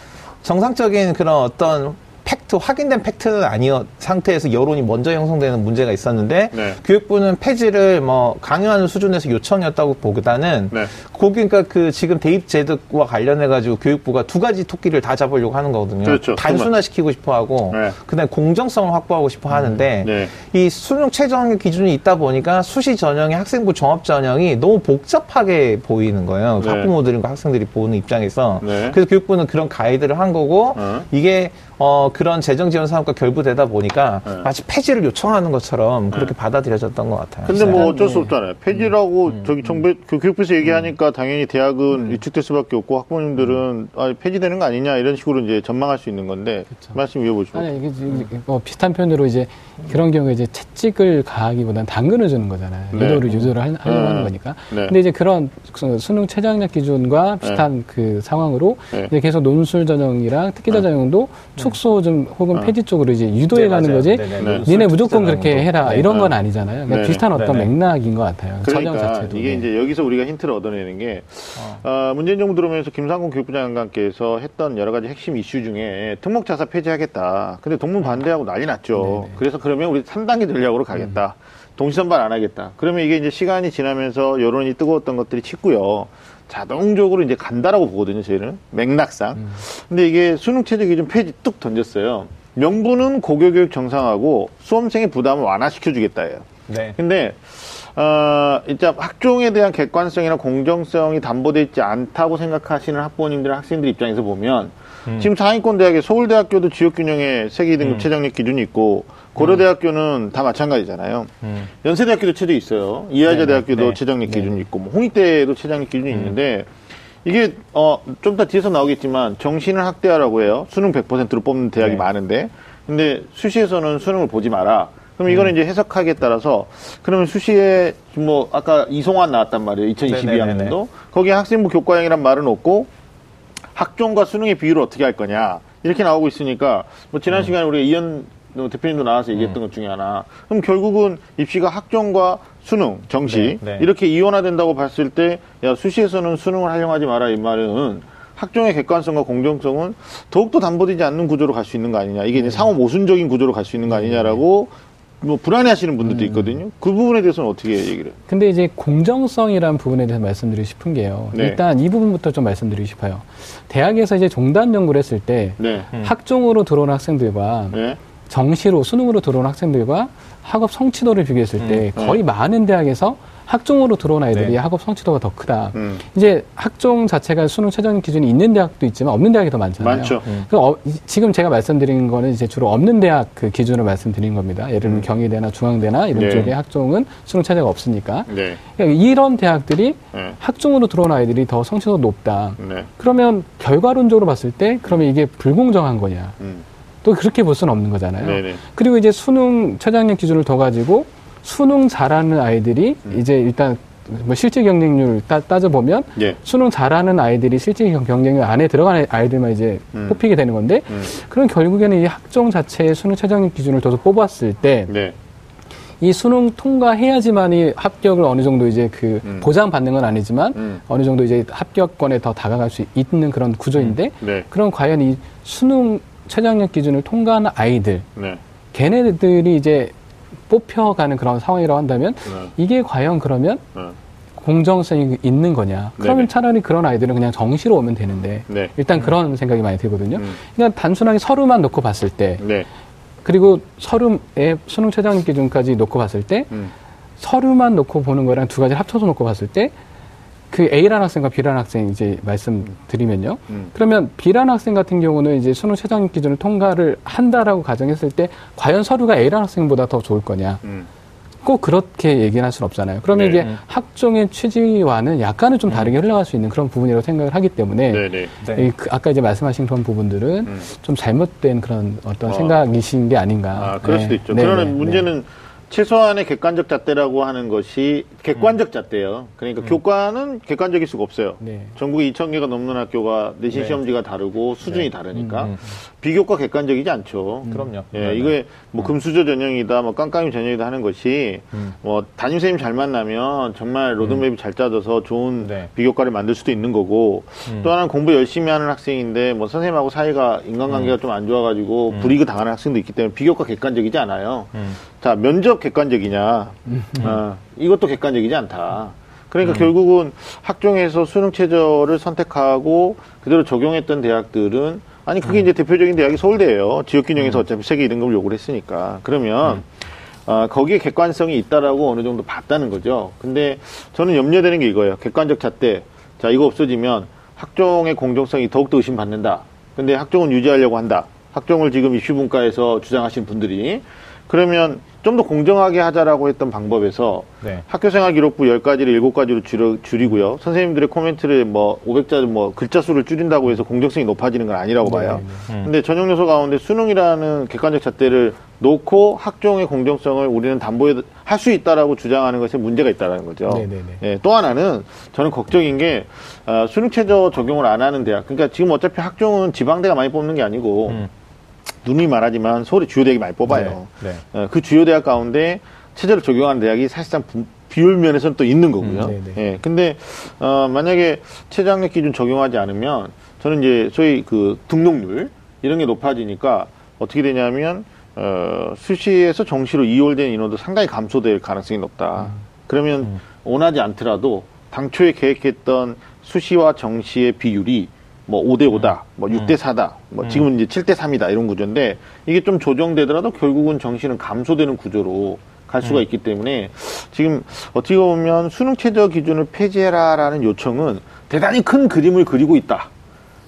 정상적인 그런 어떤 팩트, 확인된 팩트는 아니었 상태에서 여론이 먼저 형성되는 문제가 있었는데 네. 교육부는 폐지를 뭐 강요하는 수준에서 요청이었다고 보기보다는 네. 거기 그러니까 그 지금 대입 제도와 관련해 가지고 교육부가 두 가지 토끼를 다 잡으려고 하는 거거든요. 그렇죠. 단순화시키고 싶어 하고 네. 그다음에 공정성을 확보하고 싶어 하는데 네. 이 수능 최저학력 기준이 있다 보니까 수시 전형의 학생부 종합 전형이 너무 복잡하게 보이는 거예요. 네. 학부모들과 학생들이 보는 입장에서. 네. 그래서 교육부는 그런 가이드를 한 거고 어. 이게 어 그런 재정 지원 사업과 결부되다 보니까 네. 마치 폐지를 요청하는 것처럼 그렇게 받아들여졌던 것 같아요. 근데 뭐 일단, 어쩔 수 예. 없잖아요. 폐지라고 음. 저기 정부 그 교육부에서 얘기하니까 당연히 대학은 위축될 수밖에 없고 학부모님들은 아, 폐지되는 거 아니냐 이런 식으로 이제 전망할 수 있는 건데 말씀 이어보시죠. 아니 이게 뭐 비슷한 표현으로 이제 그런 경우에 이제 채찍을 가하기보다는 당근을 주는 거잖아요. 네. 유도를 유도를 할- 하려고 네. 하는 거니까. 네. 근데 이제 그런 수- 수능 최저학력 기준과 비슷한 그 상황으로 네. 이제 계속 논술 전형이랑 특기자 전형도 축소 좀 혹은 어. 폐지 쪽으로 이제 유도해 네, 가는. 거지. 네네, 네. 니네 무조건 그렇게 또. 해라 네. 이런 건 네. 아니잖아요. 그러니까 네. 비슷한 어떤. 맥락인 것 같아요. 전형 그러니까 자체도. 이게 네. 이제 여기서 우리가 힌트를 얻어내는 게 어, 문재인 정부 들어오면서 김상곤 교육부 장관께서 했던 여러 가지 핵심 이슈 중에 특목 자사 폐지하겠다. 근데 동문 반대하고 난리 났죠. 네네. 그래서 그러면 우리 3단계 전략으로 가겠다. 동시선발 안 하겠다. 그러면 이게 이제 시간이 지나면서 여론이 뜨거웠던 것들이 식고요. 자동적으로 이제 간다라고 보거든요, 저희는. 맥락상. 근데 이게 수능 체제 기준 폐지 뚝 던졌어요. 명분은 고교교육 정상하고 수험생의 부담을 완화시켜주겠다예요. 네. 근데 어, 일단 학종에 대한 객관성이나 공정성이 담보되어 있지 않다고 생각하시는 학부모님들, 학생들 입장에서 보면 지금 상위권 대학의 서울대학교도 지역균형의 세계 2등급 음. 최저학력 기준이 있고 고려대학교는 다 마찬가지잖아요. 음. 연세대학교도 체제 있어요. 이화여자 네네. 대학교도 네. 최저학력 네. 기준이 있고 뭐 홍익대도 최저학력 기준이 있는데 이게 어 좀 더 뒤에서 나오겠지만 정신을 학대하라고 해요. 수능 100%로 뽑는 대학이 네. 많은데 근데 수시에서는 수능을 보지 마라. 그럼 이거는 이제 해석하기에 따라서 그러면 수시에 뭐 아까 이송환 나왔단 말이에요. 2022학년도 네네네네. 거기에 학생부 교과형이란 말은 없고 학종과 수능의 비율을 어떻게 할 거냐. 이렇게 나오고 있으니까 뭐 지난 시간에 우리가 이현 대표님도 나와서 얘기했던 것 중에 하나. 그럼 결국은 입시가 학종과 수능, 정시 네, 네. 이렇게 이원화된다고 봤을 때 야 수시에서는 수능을 활용하지 마라 이 말은 학종의 객관성과 공정성은 더욱더 담보되지 않는 구조로 갈 수 있는 거 아니냐. 이게 이제 상호 모순적인 구조로 갈 수 있는 거 아니냐라고 뭐 불안해하시는 분들도 있거든요. 그 부분에 대해서는 어떻게 얘기를 해요? 근데 이제 공정성이라는 부분에 대해서 말씀드리고 싶은 게요. 네. 일단 이 부분부터 좀 말씀드리고 싶어요. 대학에서 이제 종단 연구를 했을 때 네, 음. 학종으로 들어오는 학생들과 네, 정시로 수능으로 들어오는 학생들과 학업 성취도를 비교했을 때 음. 거의 많은 대학에서 학종으로 들어온 아이들이 네. 학업 성취도가 더 크다. 음, 이제 학종 자체가 수능 최저 기준이 있는 대학도 있지만 없는 대학이 더 많잖아요. 많죠. 그 어, 이- 지금 제가 말씀드린 거는 이제 주로 없는 대학 그 기준으로 말씀드린 겁니다. 예를 들면 경희대나 중앙대나 이런 네. 쪽에 학종은 수능 최저가 없으니까. 네, 그러니까 이런 대학들이 네, 학종으로 들어온 아이들이 더 성취도가 높다. 네, 그러면 결과론적으로 봤을 때 그러면 이게 불공정한 거냐? 음, 또 그렇게 볼 수는 없는 거잖아요. 그리고 이제 수능 최저학력 기준을 더 가지고 수능 잘하는 아이들이 음. 이제 일단 뭐 실질 경쟁률 따, 따져보면 예, 수능 잘하는 아이들이 실질 경- 경쟁률 안에 들어가는 아이들만 이제 음. 뽑히게 되는 건데 음, 그럼 결국에는 이 학종 자체의 수능 최저학력 기준을 둬서 뽑았을 때이 네, 수능 통과해야지만이 합격을 어느 정도 이제 그 음. 보장받는 건 아니지만 음, 어느 정도 이제 합격권에 더 다가갈 수 있는 그런 구조인데 네, 그럼 과연 이 수능 최저학력 기준을 통과하는 아이들 네, 걔네들이 이제 뽑혀가는 그런 상황이라고 한다면 네, 이게 과연 그러면 네, 공정성이 있는 거냐? 그러면 네네. 차라리 그런 아이들은 그냥 정시로 오면 되는데 네, 일단 그런 생각이 많이 들거든요. 음, 그냥 단순하게 서류만 놓고 봤을 때 네, 그리고 서류에 수능 최저학력 기준까지 놓고 봤을 때 음, 서류만 놓고 보는 거랑 두 가지를 합쳐서 놓고 봤을 때 그 A라는 학생과 B라는 학생 이제 말씀드리면요. 음, 그러면 B라는 학생 같은 경우는 이제 수능 최저학력 기준을 통과를 한다라고 가정했을 때 과연 서류가 A라는 학생보다 더 좋을 거냐? 음, 꼭 그렇게 얘기는 할 수는 없잖아요. 그러면 네. 이게 음. 학종의 취지와는 약간은 좀 다르게 흘러갈 수 있는 그런 부분이라고 생각을 하기 때문에 네, 네, 네. 이그 아까 이제 말씀하신 그런 부분들은 음. 좀 잘못된 그런 어떤 어. 생각이신 게 아닌가. 아, 그럴 네. 수도 있죠. 네, 그러나 네, 문제는 최소한의 객관적 잣대라고 하는 것이 객관적 잣대예요. 그러니까 교과는 객관적일 수가 없어요. 네. 전국에 2천 개가 넘는 학교가 내신 네. 시험지가 다르고 수준이 다르니까 음, 음. 비교과 객관적이지 않죠. 그럼요. 예, 네, 이게 뭐 금수저 전형이다, 뭐 깜깜이 전형이다 하는 것이 음. 뭐 담임 선생님 잘 만나면 정말 로드맵이 잘 짜져서 좋은 네. 비교과를 만들 수도 있는 거고 음. 또 하나는 공부 열심히 하는 학생인데 뭐 선생님하고 사이가 인간관계가 좀 안 좋아가지고 불이익을 당하는 학생도 있기 때문에 비교과 객관적이지 않아요. 음. 자 면접 객관적이냐? 어, 이것도 객관적이지 않다. 음. 그러니까 결국은 학종에서 수능 최저를 선택하고 그대로 적용했던 대학들은 아니 그게 음. 이제 대표적인 대학이 서울대예요. 지역균형에서 어차피 세계 2등급을 요구를 했으니까. 그러면 음. 아, 거기에 객관성이 있다라고 어느 정도 봤다는 거죠. 근데 저는 염려되는 게 이거예요. 객관적 잣대. 자, 이거 없어지면 학종의 공정성이 더욱더 의심받는다. 근데 학종은 유지하려고 한다. 학종을 지금 입시분과에서 주장하신 분들이. 그러면 좀 더 공정하게 하자라고 했던 방법에서 네. 학교생활 기록부 10가지를 7가지로 줄여, 줄이고요. 선생님들의 코멘트를 뭐 500자 뭐 글자 수를 줄인다고 해서 공정성이 높아지는 건 아니라고 봐요. 음. 근데 전형 요소 가운데 수능이라는 객관적 잣대를 놓고 학종의 공정성을 우리는 담보할 수 있다라고 주장하는 것에 문제가 있다라는 거죠. 네네네. 예, 또 하나는 저는 걱정인 게 아, 수능 최저 적용을 안 하는 대학. 그러니까 지금 어차피 학종은 지방대가 많이 뽑는 게 아니고 음. 누누이 말하지만 서울의 주요 대학이 많이 뽑아요. 네. 네. 어, 그 주요 대학 가운데 체제를 적용하는 대학이 사실상 부- 비율 면에서는 또 있는 거고요. 음, 네네. 예. 근데 어, 만약에 최저학력 기준 적용하지 않으면 저는 이제 소위 그 등록률 이런 게 높아지니까 어떻게 되냐면 어, 수시에서 정시로 이월된 인원도 상당히 감소될 가능성이 높다. 그러면 원하지 않더라도 당초에 계획했던 수시와 정시의 비율이 뭐 5대 5다, 뭐 6대 4다, 뭐 지금은 이제 7대 3이다 이런 구조인데 이게 좀 조정되더라도 결국은 정시는 감소되는 구조로 갈 수가 있기 때문에 지금 어떻게 보면 수능 최저 기준을 폐지해라라는 요청은 대단히 큰 그림을 그리고 있다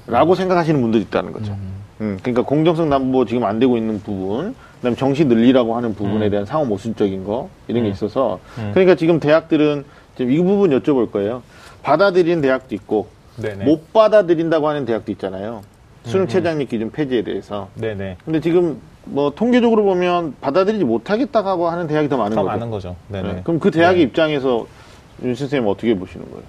라고 생각하시는 분들이 있다는 거죠. 음, 그러니까 공정성 담보 지금 안 되고 있는 부분, 그다음에 정시 늘리라고 하는 부분에 대한 상호 모순적인 거 이런 게 있어서 음. 그러니까 지금 대학들은 지금 이 부분 여쭤볼 거예요. 받아들이는 대학도 있고 네네. 못 받아들인다고 하는 대학도 있잖아요. 수능 최저학력 기준 폐지에 대해서. 네네. 근데 지금 뭐 통계적으로 보면 받아들이지 못하겠다고 하는 대학이 더 많은 더 거죠. 많은 거죠. 네네. 네. 그럼 그 대학의 입장에서 윤 선생님 어떻게 보시는 거예요?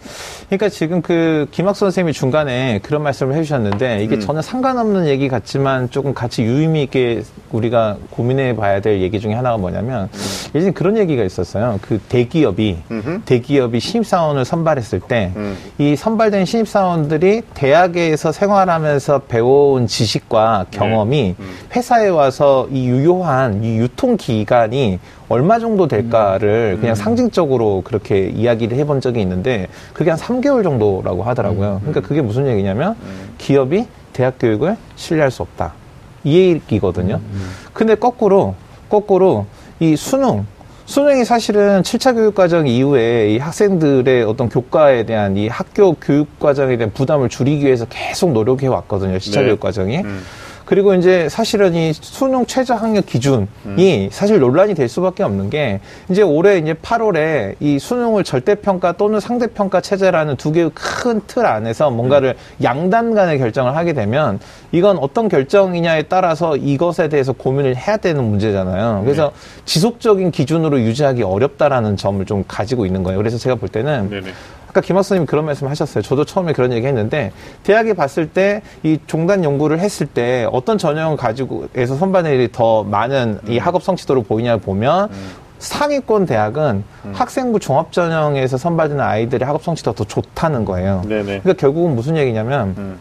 그러니까 지금 그 김학 선생님이 중간에 그런 말씀을 해주셨는데 이게 음. 전혀 상관없는 얘기 같지만 조금 같이 유의미 있게 우리가 고민해 봐야 될 얘기 중에 하나가 뭐냐면 예전에 그런 얘기가 있었어요. 그 대기업이 음. 음흠. 대기업이 신입사원을 선발했을 때이 음. 선발된 신입사원들이 대학에서 생활하면서 배워온 지식과 경험이 음. 회사에 와서 이 유효한 이 유통 기간이 얼마 정도 될까를 그냥 상징적으로 그렇게 이야기를 해본 적이 있는데 그게 한 3개월 정도라고 하더라고요. 그러니까 그게 무슨 얘기냐면 기업이 대학 교육을 신뢰할 수 없다. 이 얘기거든요. 근데 거꾸로 거꾸로 이 수능 수능이 사실은 7차 교육 과정 이후에 이 학생들의 어떤 교과에 대한 이 학교 교육 과정에 대한 부담을 줄이기 위해서 계속 노력해 왔거든요. 시차 네. 교육 과정이. 음. 그리고 이제 사실은 이 수능 최저 학력 기준이 사실 논란이 될 수밖에 없는 게 이제 올해 이제 8월에 이 수능을 절대평가 또는 상대평가 체제라는 두 개의 큰 틀 안에서 뭔가를 양단 간의 결정을 하게 되면 이건 어떤 결정이냐에 따라서 이것에 대해서 고민을 해야 되는 문제잖아요. 그래서 지속적인 기준으로 유지하기 어렵다라는 점을 좀 가지고 있는 거예요. 그래서 제가 볼 때는 네네. 아까 김학수님 그런 말씀 하셨어요. 저도 처음에 그런 얘기 했는데, 대학에 봤을 때, 이 종단 연구를 했을 때, 어떤 전형을 가지고, 해서 선발들이 더 많은 이 학업 성취도를 보이냐 보면, 상위권 대학은 학생부 종합 전형에서 선발되는 아이들의 학업 성취도가 더 좋다는 거예요. 네네. 그러니까 결국은 무슨 얘기냐면, 음.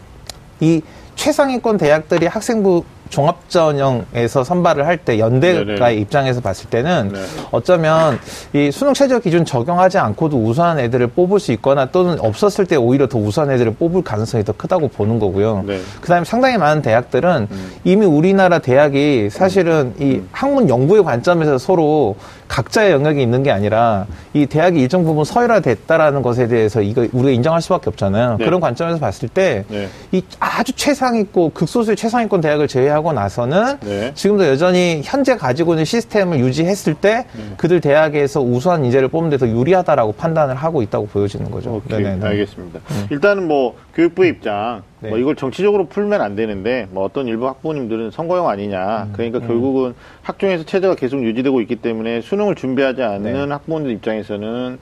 이 최상위권 대학들이 학생부 종합 전형에서 선발을 할 때 연대가의 네네. 입장에서 봤을 때는 네. 어쩌면 이 수능 최저 기준 적용하지 않고도 우수한 애들을 뽑을 수 있거나 또는 없었을 때 오히려 더 우수한 애들을 뽑을 가능성이 더 크다고 보는 거고요. 네. 그다음에 상당히 많은 대학들은 음. 이미 우리나라 대학이 사실은 이 학문 연구의 관점에서 서로 각자의 영역이 있는 게 아니라 이 대학이 일정 부분 서열화됐다라는 것에 대해서 이거 우리가 인정할 수밖에 없잖아요. 네. 그런 관점에서 봤을 때 네. 이 아주 최상위권 극소수의 최상위권 대학을 제외 하고 나서는 네. 지금도 여전히 현재 가지고 있는 시스템을 유지했을 때 음. 그들 대학에서 우수한 인재를 뽑는 데더 유리하다라고 판단을 하고 있다고 보여지는 거죠. 오케이, 네네네. 알겠습니다. 일단은 뭐 교육부의 입장, 네. 뭐 이걸 정치적으로 풀면 안 되는데 뭐 어떤 일부 학부모님들은 선거용 아니냐. 그러니까 결국은 학종에서 체제가 계속 유지되고 있기 때문에 수능을 준비하지 않는 학부모들 입장에서는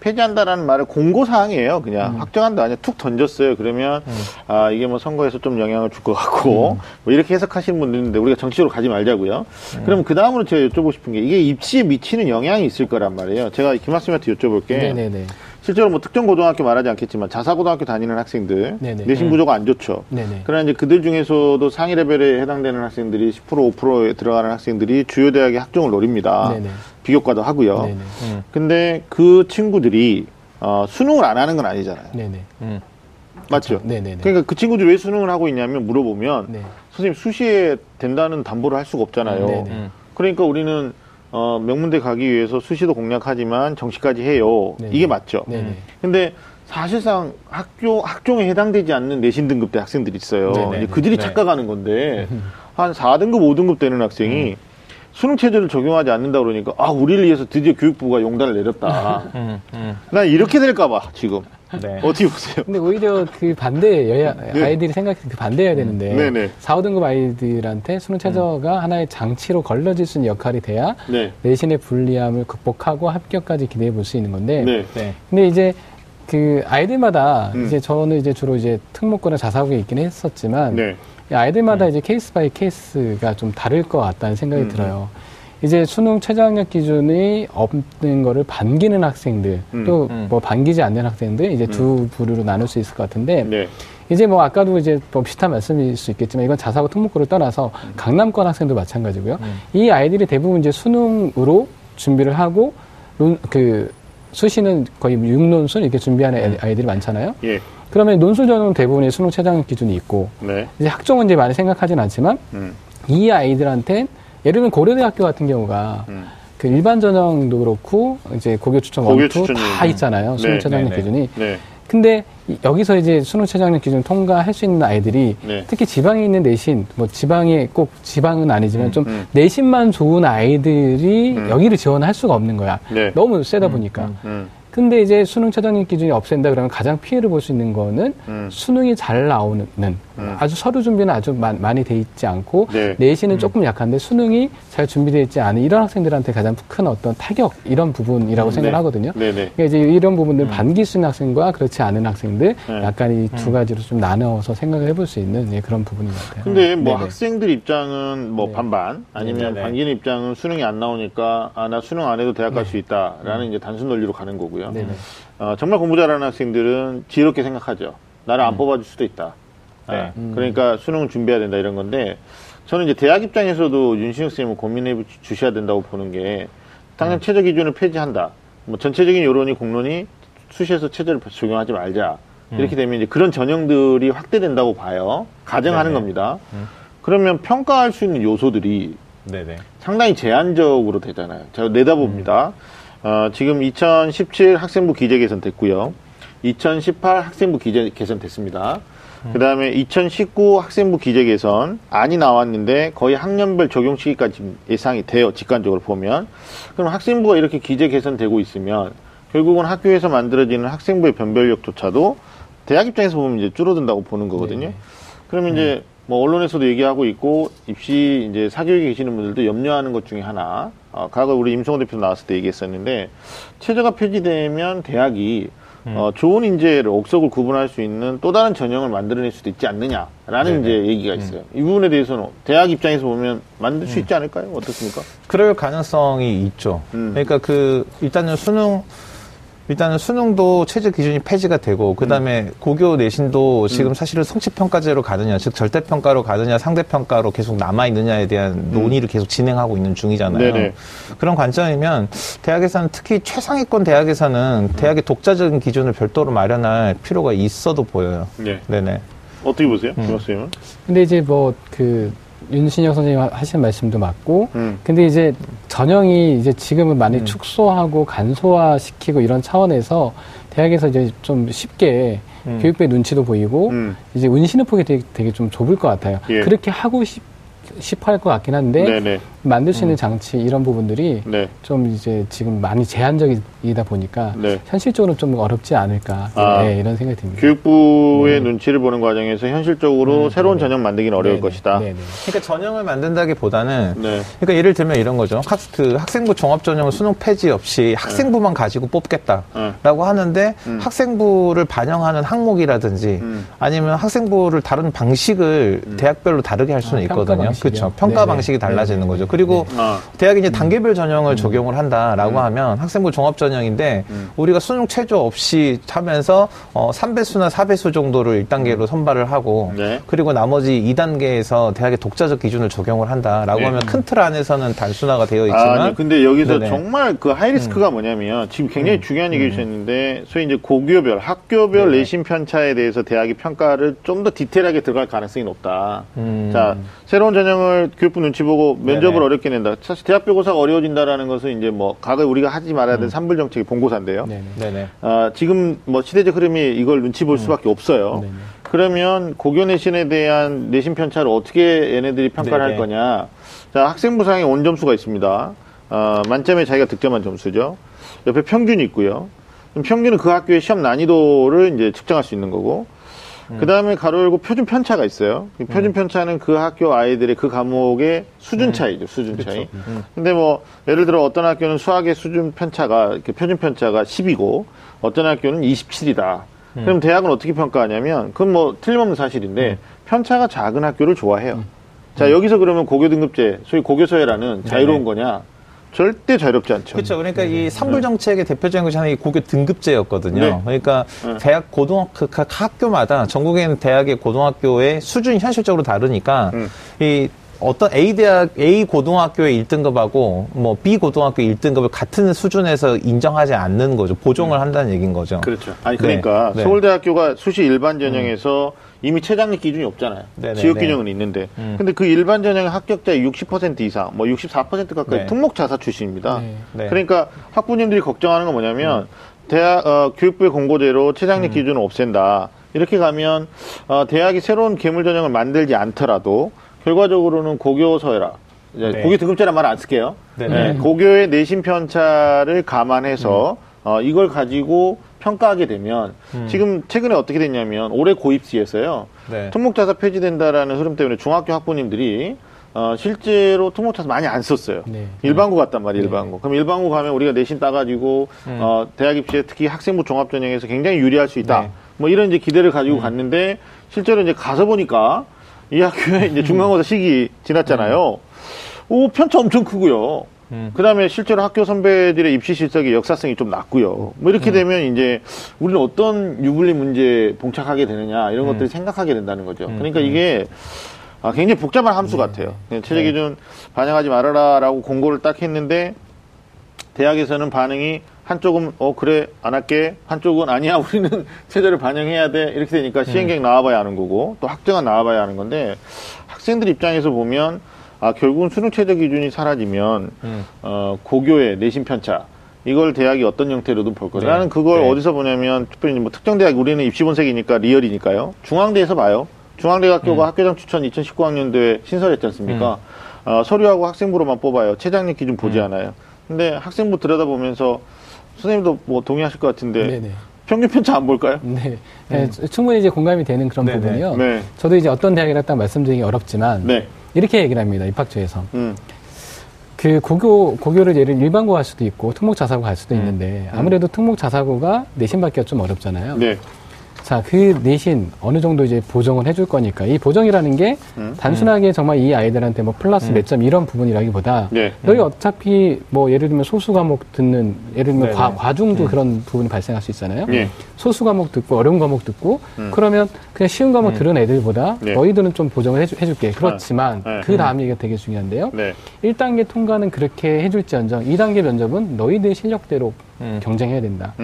폐지한다라는 말을 공고 사항이에요. 그냥 확정한다 아니야 툭 던졌어요. 그러면 아 이게 뭐 선거에서 좀 영향을 줄 것 같고 뭐 이렇게 해석하시는 분들 있는데 우리가 정치적으로 가지 말자고요. 그럼 그 다음으로 제가 여쭤보고 싶은 게 이게 입시에 미치는 영향이 있을 거란 말이에요. 제가 김학수님한테 여쭤볼게. 네네네. 실제로 뭐 특정 고등학교 말하지 않겠지만 자사 고등학교 다니는 학생들 네네. 내신 부조가 안 좋죠. 네네. 그러나 이제 그들 중에서도 상위 레벨에 해당되는 학생들이 10% 5%에 들어가는 학생들이 주요 대학의 학종을 노립니다. 네네. 비교과도 하고요. 네네. 음, 근데 그 친구들이 어, 수능을 안 하는 건 아니잖아요. 네네. 음. 맞죠? 네네네. 그러니까 그 친구들이 왜 수능을 하고 있냐면 물어보면 네. 선생님 수시에 된다는 담보를 할 수가 없잖아요. 네네. 음. 그러니까 우리는 어, 명문대 가기 위해서 수시도 공략하지만 정시까지 해요. 네네. 이게 맞죠? 네네. 근데 사실상 학교 학종에 해당되지 않는 내신 등급대 학생들이 있어요. 네네. 이제 그들이 네. 착각하는 건데 한 4등급, 5등급 되는 학생이 수능 체제를 적용하지 않는다 그러니까 아 우리를 위해서 드디어 교육부가 용단을 내렸다. 음, 음. 난 이렇게 될까봐 지금 네. 어떻게 보세요? 근데 오히려 그 반대 여야 네. 아이들이 생각해서 그 반대여야 되는데 네 네. 4, 5등급 아이들한테 수능 최저가 하나의 장치로 걸러질 수 있는 역할이 돼야 네, 내신의 불리함을 극복하고 합격까지 기대해 볼 수 있는 건데 네, 네. 근데 이제 그 아이들마다 음. 이제 저는 이제 주로 이제 특목고나 자사고에 있긴 했었지만 네, 이 아이들마다 이제 case by case가 좀 다를 것 같다는 생각이 음. 들어요. 이제 수능 최저학력 기준이 없는 거를 반기는 학생들 음. 또 음. 뭐 반기지 않는 학생들 이제 두 부류로 나눌 수 있을 것 같은데 네, 이제 뭐 아까도 이제 뭐 비슷한 말씀일 수 있겠지만 이건 자사고 특목고를 떠나서 강남권 학생도 마찬가지고요. 음. 이 아이들이 대부분 이제 수능으로 준비를 하고 논, 그 수시는 거의 육논술 이렇게 준비하는 애- 아이들이 많잖아요. 예, 그러면 논술 전형은 대부분의 수능 최저학력 기준이 있고 네, 이제 학종은 이제 많이 생각하진 않지만 음, 이 아이들한테 예를 들면 고려대학교 같은 경우가 음, 그 일반 전형도 그렇고 이제 고교 추천 고교 원투 다 있잖아요. 수능 네, 최저학력 네, 네. 기준이. 네, 근데 이- 여기서 이제 수능 최저학력 기준 통과할 수 있는 아이들이 네. 특히 지방에 있는 내신, 뭐 지방에 꼭 지방은 아니지만 좀 음. 내신만 좋은 아이들이 음. 여기를 지원할 수가 없는 거야. 네. 너무 세다 보니까. 음, 근데 이제 수능 최저학력 기준이 없앤다 그러면 가장 피해를 볼 수 있는 거는 음. 수능이 잘 나오는 아주 서류 준비는 아주 마- 많이 돼 있지 않고 네. 내신은 조금 약한데 수능이 잘 준비되어 있지 않은 이런 학생들한테 가장 큰 어떤 타격 이런 부분이라고 생각을 하거든요. 네네. 그러니까 이제 이런 부분들 반기 수능 학생과 그렇지 않은 학생들 네. 약간 이 두 가지로 좀 나누어서 생각을 해볼 수 있는 예, 그런 부분인 것 같아요. 근데 뭐 네네. 학생들 입장은 뭐 네. 반반 아니면. 반기는 입장은 수능이 안 나오니까 아 나 수능 안 해도 대학 갈 수 있다라는 이제 단순 논리로 가는 거고요. 네네. 어, 정말 공부 잘하는 학생들은 지혜롭게 생각하죠. 나를 안 뽑아줄 수도 있다. 네. 아, 그러니까 수능을 준비해야 된다 이런 건데 저는 이제 대학 입장에서도 윤신혁 선생님은 고민해 주셔야 된다고 보는 게 당장 최저 기준을 폐지한다. 뭐 전체적인 여론이 공론이 수시에서 최저를 적용하지 말자. 이렇게 되면 이제 그런 전형들이 확대된다고 봐요. 가정하는 네네. 겁니다. 그러면 평가할 수 있는 요소들이 네네. 상당히 제한적으로 되잖아요. 제가 내다봅니다. 어, 지금 2017 학생부 기재 개선 됐고요. 2018 학생부 기재 개선 됐습니다. 그 다음에 2019 학생부 기재 개선 안이 나왔는데 거의 학년별 적용 시기까지 예상이 돼요. 직관적으로 보면. 그럼 학생부가 이렇게 기재 개선되고 있으면 결국은 학교에서 만들어지는 학생부의 변별력조차도 대학 입장에서 보면 이제 줄어든다고 보는 거거든요. 그러면 이제 뭐 언론에서도 얘기하고 있고 입시 이제 사교육에 계시는 분들도 염려하는 것 중에 하나. 어, 과거 우리 임성호 대표 나왔을 때 얘기했었는데 체제가 폐지되면 대학이 어, 좋은 인재를 옥석을 구분할 수 있는 또 다른 전형을 만들어낼 수도 있지 않느냐라는 이제 얘기가 있어요. 이 부분에 대해서는 대학 입장에서 보면 만들 수 있지 않을까요? 어떻습니까? 그럴 가능성이 있죠. 음. 그러니까 그 일단은 수능 일단은 수능도 최저 기준이 폐지가 되고 그다음에 음. 고교 내신도 지금 사실은 성취 평가제로 가느냐, 즉 절대 평가로 가느냐, 상대 평가로 계속 남아 있느냐에 대한 논의를 계속 진행하고 있는 중이잖아요. 음. 네네. 그런 관점이면 대학에서는 특히 최상위권 대학에서는 대학의 독자적인 기준을 별도로 마련할 필요가 있어도 보여요. 네. 네네. 어떻게 보세요, 김 선생님은? 근데 이제 뭐 그 윤신혁 선생님 하시는 말씀도 맞고 음. 근데 이제 전형이 이제 지금은 많이 축소하고 간소화시키고 이런 차원에서 대학에서 이제 좀 쉽게 교육부의 눈치도 보이고 음. 이제 운신의 폭이 되게, 되게 좀 좁을 것 같아요. 예. 그렇게 하고 싶, 싶어 할 것 같긴 한데 네네. 만들 수 있는 장치 이런 부분들이 네. 좀 이제 지금 많이 제한적이다 보니까 네. 현실적으로 좀 어렵지 않을까 아. 네, 이런 생각이 듭니다. 교육부의 눈치를 보는 과정에서 현실적으로 새로운 전형 만들기는 어려울 네네. 것이다. 네네. 그러니까 전형을 만든다기보다는 네. 그러니까 예를 들면 이런 거죠. 학, 그 학생부 종합 전형을 수능 폐지 없이 학생부만 가지고 뽑겠다라고 하는데 학생부를 반영하는 항목이라든지 음. 아니면 학생부를 다른 방식을 대학별로 다르게 할 수는 아, 있거든요. 그렇죠. 평가 네네. 방식이 달라지는 네네. 거죠. 그리고 아. 대학이 음. 이제 단계별 전형을 적용을 한다라고 하면 학생부 종합 전형인데 음. 우리가 수능 최저 없이 하면서 어 3배수나 4배수 정도를 1단계로 선발을 하고 네. 그리고 나머지 2단계에서 대학의 독자적 기준을 적용을 한다라고 네. 하면 큰 틀 안에서는 단순화가 되어 있지만 아, 네. 근데 여기서 네네. 음. 정말 그 하이리스크가 뭐냐면 지금 굉장히 중요한 얘기 주셨는데 소위 이제 고교별, 학교별. 내신 편차에 대해서 대학이 평가를 좀 더 디테일하게 들어갈 가능성이 높다. 음. 자, 새로운 전형을 교육부 눈치 보고 면접을 네네. 어렵게 낸다. 사실 대학별 고사가 어려워진다라는 것은 이제 뭐 과거에 우리가 하지 말아야 될 산불 정책이 본고사인데요. 네네. 네네. 아, 지금 뭐 시대적 흐름이 이걸 눈치 음. 볼 수밖에 없어요. 네네. 그러면 고교 내신에 대한 내신 편차를 어떻게 얘네들이 평가를 네네. 할 거냐. 자, 학생부상에 온 점수가 있습니다. 어, 만점에 자기가 득점한 점수죠. 옆에 평균이 있고요. 평균은 그 학교의 시험 난이도를 이제 측정할 수 있는 거고. 그 다음에 가로 열고 표준 편차가 있어요. 이 표준 편차는 그 학교 아이들의 그 과목의 수준 차이죠, 수준 차이. 근데 뭐, 예를 들어 어떤 학교는 수학의 수준 편차가, 표준 편차가 10이고, 어떤 학교는 27이다. 그럼 대학은 어떻게 평가하냐면, 그건 뭐 틀림없는 사실인데, 편차가 작은 학교를 좋아해요. 자, 여기서 그러면 고교 등급제, 소위 고교서열화는 자유로운 거냐? 절대 자유롭지 않죠. 그렇죠. 그러니까 이 산불 정책의 대표적인 것이 하나 이 고교 등급제였거든요. 네. 그러니까 네. 대학 고등학교 각 학교마다 전국에 있는 대학의 고등학교의 수준이 현실적으로 다르니까 음. 이 어떤 A 대학 A 고등학교의 1등급하고 뭐 B 고등학교 1등급을 같은 수준에서 인정하지 않는 거죠. 보정을 한다는 얘기인 거죠. 음. 그렇죠. 아니 네. 그러니까 네. 서울대학교가 수시 일반 전형에서 이미 최장력 기준이 없잖아요. 네네, 지역 네. 균형은 있는데. 음. 근데 그 일반 전형의 합격자의 60% 이상, 뭐 64% 가까이 네. 특목 자사 출신입니다. 네. 네. 그러니까 학부모님들이 걱정하는 건 뭐냐면 대학 어, 교육부의 공고대로 최장력 기준을 없앤다. 이렇게 가면 어, 대학이 새로운 괴물 전형을 만들지 않더라도 결과적으로는 고교서열화. 네. 고교 등급제란 말 안 쓸게요. 네네. 네, 고교의 내신 편차를 감안해서 어, 이걸 가지고 평가하게 되면 지금 최근에 어떻게 됐냐면 올해 고입시에서요. 네. 특목자사 폐지된다라는 흐름 때문에 중학교 학부님들이 어, 실제로 특목자사 많이 안 썼어요. 네. 일반고 갔단 말이에요, 일반고. 그럼 일반고 가면 우리가 내신 따가지고, 어, 대학 입시에 특히 학생부 종합전형에서 굉장히 유리할 수 있다. 네. 뭐 이런 이제 기대를 가지고 갔는데, 실제로 이제 가서 보니까, 이 학교에 이제 중간고사 시기 지났잖아요. 오, 편차 엄청 크고요. 그 다음에 실제로 학교 선배들의 입시 실적의 역사성이 좀 낮고요. 뭐 이렇게 되면 이제 우리는 어떤 유불리 문제에 봉착하게 되느냐 이런 것들을 생각하게 된다는 거죠. 그러니까 이게 아, 굉장히 복잡한 함수 같아요. 그냥 최저 기준 반영하지 말아라라고 공고를 딱 했는데 대학에서는 반응이 한쪽은 어 그래 안 할게 한쪽은 아니야 우리는 최저를 반영해야 돼 이렇게 되니까 시행계획 나와봐야 하는 거고 또 학정은 나와봐야 하는 건데 학생들 입장에서 보면 아 결국은 수능 최저 기준이 사라지면 어 고교의 내신 편차 이걸 대학이 어떤 형태로든 볼 거다. 네. 나는 그걸 네. 어디서 보냐면 특별히 뭐 특정 대학 우리는 입시 본색이니까 리얼이니까요. 중앙대에서 봐요. 중앙대학교가 학교장 추천 2019학년도에 신설했지 않습니까? 어, 서류하고 학생부로만 뽑아요. 최장력 기준 보지 않아요. 근데 학생부 들여다보면서 선생님도 뭐 동의하실 것 같은데 네네. 평균 편차 안 볼까요? 네. 네, 충분히 이제 공감이 되는 그런 네네. 부분이요. 네. 저도 이제 어떤 대학이라 딱 말씀드리기 어렵지만 네. 이렇게 얘기를 합니다. 입학처에서. 음. 그 고교 고교를 예를 일반고 갈 수도 있고 특목 자사고 갈 음. 수도 있는데 아무래도 특목 자사고가 내신 받기가 좀 어렵잖아요. 네. 자, 그 내신 어느 정도 이제 보정을 해줄 거니까 이 보정이라는 게 음. 단순하게 정말 이 아이들한테 뭐 플러스 몇점 이런 부분이라기보다 네. 너희 어차피 뭐 예를 들면 소수 과목 듣는 예를 들면 네네. 과, 과중도 그런 부분이 발생할 수 있잖아요. 예. 소수 과목 듣고 어려운 과목 듣고 그러면 그냥 쉬운 과목 들은 애들보다 네. 너희들은 좀 보정을 해주, 해줄게. 그렇지만 네. 그 다음 얘기가 되게 중요한데요. 네. 1단계 통과는 그렇게 해줄지언정 2단계 면접은 너희들 실력대로 음. 경쟁해야 된다.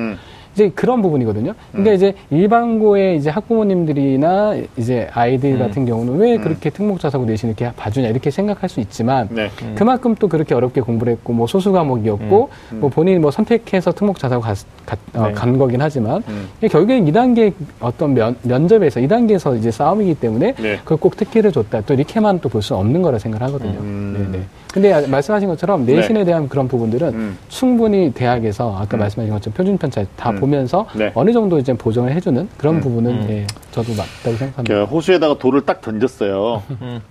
음. 이제 그런 부분이거든요. 근데 이제 일반고의 이제 학부모님들이나 이제 아이들 같은 경우는 왜 그렇게 특목자사고 내신 이렇게 봐주냐 이렇게 생각할 수 있지만 네. 그만큼 또 그렇게 어렵게 공부를 했고 뭐 소수 과목이었고 뭐 본인이 뭐 선택해서 특목자사고 갔, 갔- 어, 네. 간 거긴 하지만 음. 결국엔 2단계 어떤 면, 면접에서 2단계에서 이제 싸움이기 때문에 네. 그걸 꼭 특기를 줬다. 또 이렇게만 또 볼 수 없는 거라 생각하거든요. 음. 네네. 근데 아- 말씀하신 것처럼 내신에 대한 그런 부분들은 음. 충분히 대학에서 아까 말씀하신 것처럼 표준 편차 다 음. 보면서 네. 어느 정도 이제 보정을 해주는 그런 음. 부분은 음. 예, 저도 맞다고 생각합니다. 그 호수에다가 돌을 딱 던졌어요.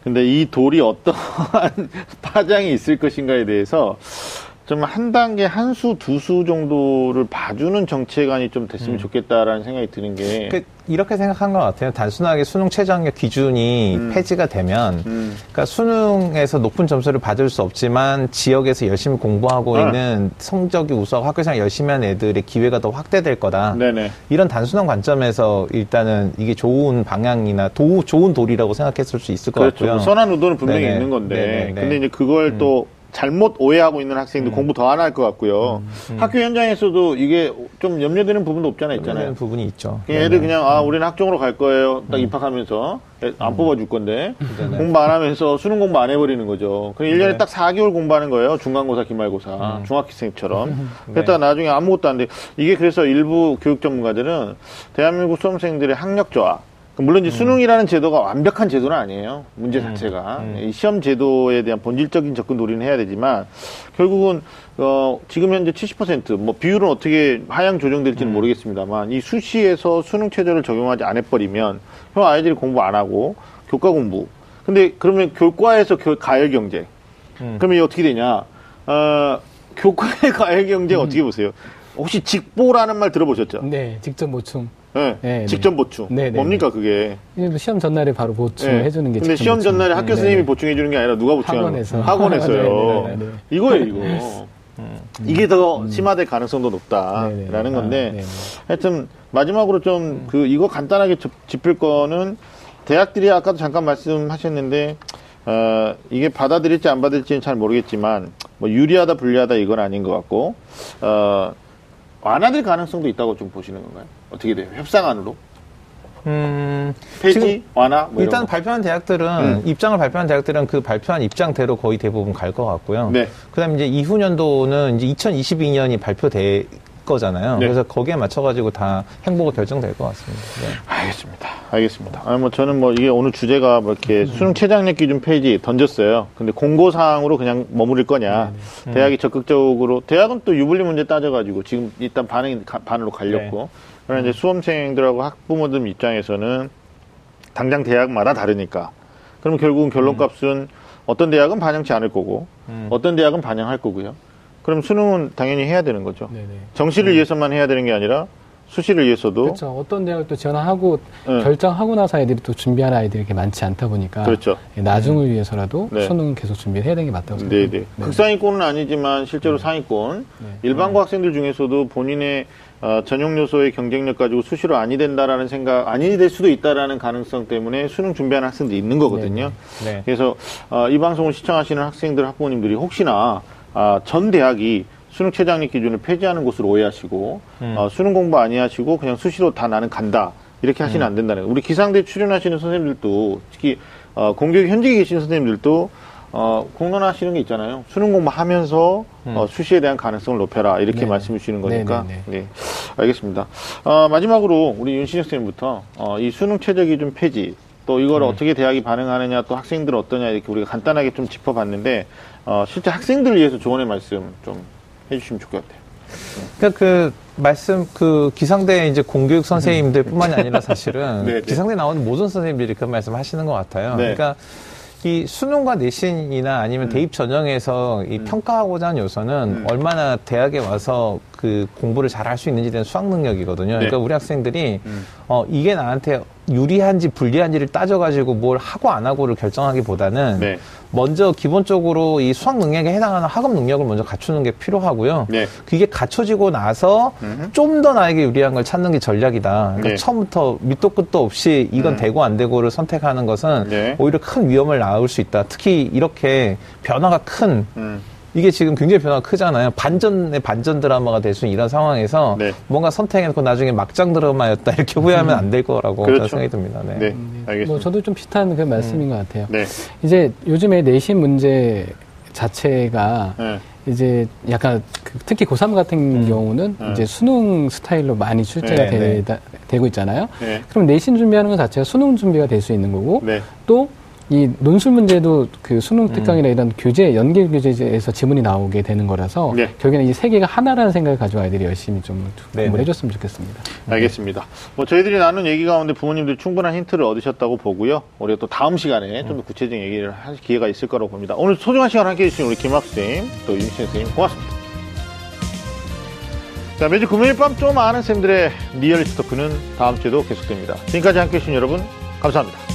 근데 이 돌이 어떠한 파장이 있을 것인가에 대해서 좀 한 단계, 한 수, 두 수 정도를 봐주는 정체관이 좀 됐으면 좋겠다라는 생각이 드는 게. 그, 이렇게 생각한 것 같아요. 단순하게 수능 최저학력 기준이 음. 폐지가 되면, 음. 그러니까 수능에서 높은 점수를 받을 수 없지만 지역에서 열심히 공부하고 아. 있는 성적이 우수하고 학교생활 열심히 하는 애들의 기회가 더 확대될 거다. 네네. 이런 단순한 관점에서 일단은 이게 좋은 방향이나 도, 좋은 도리라고 생각했을 수 있을 것 그렇죠. 같고요. 선한 의도는 분명히 네네. 있는 건데. 네네네. 음. 근데 이제 그걸 또 잘못 오해하고 있는 학생들 공부 더 안 할 것 같고요. 음. 학교 현장에서도 이게 좀 염려되는 부분도 없잖아 있잖아요. 있는 부분이 있죠. 그냥 애들 그냥 아 우리는 학종으로 갈 거예요. 딱 입학하면서 애- 안 뽑아줄 건데 공부 안 하면서 수능 공부 안 해버리는 거죠. 그럼 1년에 네. 딱 4개월 공부하는 거예요. 중간고사, 기말고사, 중학생처럼. 그랬다가 나중에 아무것도 안 돼. 이게 그래서 일부 교육 전문가들은 대한민국 수험생들의 학력 저하. 물론 이제 수능이라는 제도가 완벽한 제도는 아니에요. 문제 자체가. 이 시험 제도에 대한 본질적인 접근 놀이는 해야 되지만 결국은 어, 지금 현재 70%뭐 비율은 어떻게 하향 조정될지는 모르겠습니다만 이 수시에서 수능 체제를 적용하지 않아 버리면 형 아이들이 공부 안 하고 교과 공부. 근데 그러면 교과에서 교- 가열 경제. 그러면 이게 어떻게 되냐? 어, 교과의 가열 경제 어떻게 보세요? 혹시 직보라는 말 들어보셨죠? 네, 직접 보충. 네, 네, 직접 보충. 네, 네, 뭡니까 그게? 이게 뭐 시험 전날에 바로 보충을 네. 해주는 게 근데 시험 보충. 전날에 학교 네, 선생님이 네. 보충해 주는 게 아니라 누가 보충하는 학원에서. 학원에서요. 네, 네, 네, 네. 이거예요, 이거. 이게 더 심화될 가능성도 네, 네, 높다라는 네. 건데 아, 네, 네. 하여튼 마지막으로 좀 그 이거 간단하게 짚- 짚을 거는 대학들이 아까도 잠깐 말씀하셨는데 어, 이게 받아들일지 안 받을지는 잘 모르겠지만 뭐 유리하다 불리하다 이건 아닌 것 같고 어, 완화될 가능성도 있다고 좀 보시는 건가요? 어떻게 돼요? 협상안으로 음, 폐지 완화 뭐 일단 거. 발표한 대학들은 음. 입장을 발표한 대학들은 그 발표한 입장대로 거의 대부분 갈 것 같고요. 네. 그다음에 이제 이후 년도는 이제 2022년이 발표돼 거잖아요. 네. 그래서 거기에 맞춰가지고 다 행보가 결정될 것 같습니다. 네. 알겠습니다. 알겠습니다. 아, 뭐 저는 뭐 이게 오늘 주제가 뭐 이렇게 수능 최장력 기준 페이지 던졌어요. 근데 공고 사항으로 그냥 머무를 거냐. 대학이 적극적으로 대학은 또 유불리 문제 따져가지고 지금 일단 반응이 가- 반으로 갈렸고. 그러나 이제 수험생들하고 학부모들 입장에서는 당장 대학마다 다르니까. 그럼 결국은 결론값은 어떤 대학은 반영치 않을 거고, 어떤 대학은 반영할 거고요. 그럼 수능은 당연히 해야 되는 거죠. 네네. 정시를 위해서만 해야 되는 게 아니라 수시를 위해서도 그렇죠. 어떤 대학을 또 지원하고 네. 결정하고 나서 아이들이 또 준비할 아이들이 이렇게 많지 않다 보니까 그렇죠. 예, 나중을 위해서라도 네. 수능 계속 준비해야 되는 게 맞다고 네, 생각합니다. 네. 극상위권은 아니지만 실제로 상위권 일반고 학생들 중에서도 본인의 어, 전용 요소의 경쟁력 가지고 수시로 아니 된다라는 생각 아니 될 수도 있다라는 가능성 때문에 수능 준비하는 학생들이 있는 거거든요. 네. 그래서 어, 이 방송을 시청하시는 학생들 학부모님들이 혹시나 아, 전 대학이 수능 최장력 기준을 폐지하는 것으로 오해하시고 어, 수능 공부 아니 하시고 그냥 수시로 다 나는 간다 이렇게 하시면 안 된다는 거예요. 우리 기상대 출연하시는 선생님들도 특히 어, 공교육 현직에 계신 선생님들도 어, 공론하시는 게 있잖아요. 수능 공부하면서 어, 수시에 대한 가능성을 높여라 이렇게 네. 말씀해 주시는 거니까. 네, 네, 네, 알겠습니다. 어, 마지막으로 우리 윤신혁 선생님부터 어, 이 수능 최저 기준 폐지 또 이걸 어떻게 대학이 반응하느냐 또 학생들은 어떠냐 이렇게 우리가 간단하게 좀 짚어봤는데 어, 실제 학생들을 위해서 조언의 말씀 좀 해주시면 좋을 것 같아요. 그러니까 그 말씀 그 기상대 이제 공교육 선생님들뿐만이 아니라 사실은 네, 네. 기상대 나오는 모든 선생님들이 그 말씀 하시는 것 같아요. 네. 그러니까 이 수능과 내신이나 아니면 대입 전형에서 이 평가하고자 하는 요소는 음. 얼마나 대학에 와서 그 공부를 잘 할 수 있는지에 대한 수학 능력이거든요. 그러니까 네. 우리 학생들이 음. 어 이게 나한테 유리한지 불리한지를 따져가지고 뭘 하고 안 하고를 결정하기보다는 네. 먼저 기본적으로 이 수학 능력에 해당하는 학업 능력을 먼저 갖추는 게 필요하고요. 네. 그게 갖춰지고 나서. 좀 더 나에게 유리한 걸 찾는 게 전략이다. 그러니까 네. 처음부터 밑도 끝도 없이 이건 음. 되고 안 되고를 선택하는 것은 네. 오히려 큰 위험을 낳을 수 있다. 특히 이렇게 변화가 큰 음. 이게 지금 굉장히 변화가 크잖아요. 반전의 반전 드라마가 될 수 있는 이런 상황에서 네. 뭔가 선택해놓고 나중에 막장 드라마였다 이렇게 후회하면 안 될 거라고 그렇죠. 저는 생각이 듭니다. 네. 네. 알겠습니다. 뭐 저도 좀 비슷한 그 말씀인 것 같아요. 네. 이제 요즘에 내신 문제 자체가 네. 이제 약간 그 특히 고3 같은 경우는 음. 이제 수능 스타일로 많이 출제가 네, 되, 되고 있잖아요. 네. 그럼 내신 준비하는 것 자체가 수능 준비가 될 수 있는 거고 네. 또 이 논술 문제도 그 수능 특강이나 이런 교재 연계 교재에서 지문이 나오게 되는 거라서 네. 결국에는 이 세 개가 하나라는 생각을 가지고 아이들이 열심히 좀 네, 공부를 네. 해줬으면 좋겠습니다. 알겠습니다. 뭐 저희들이 나눈 얘기 가운데 부모님들 충분한 힌트를 얻으셨다고 보고요. 우리가 또 다음 시간에 좀더 구체적인 얘기를 할 기회가 있을 거라고 봅니다. 오늘 소중한 시간 함께 해 주신 우리 김학 쌤, 또 윤신 선생님 고맙습니다. 자, 매주 금요일 밤 좀 아는 쌤들의 real 입talk는 다음 주에도 계속됩니다. 지금까지 함께 해 주신 여러분, 감사합니다.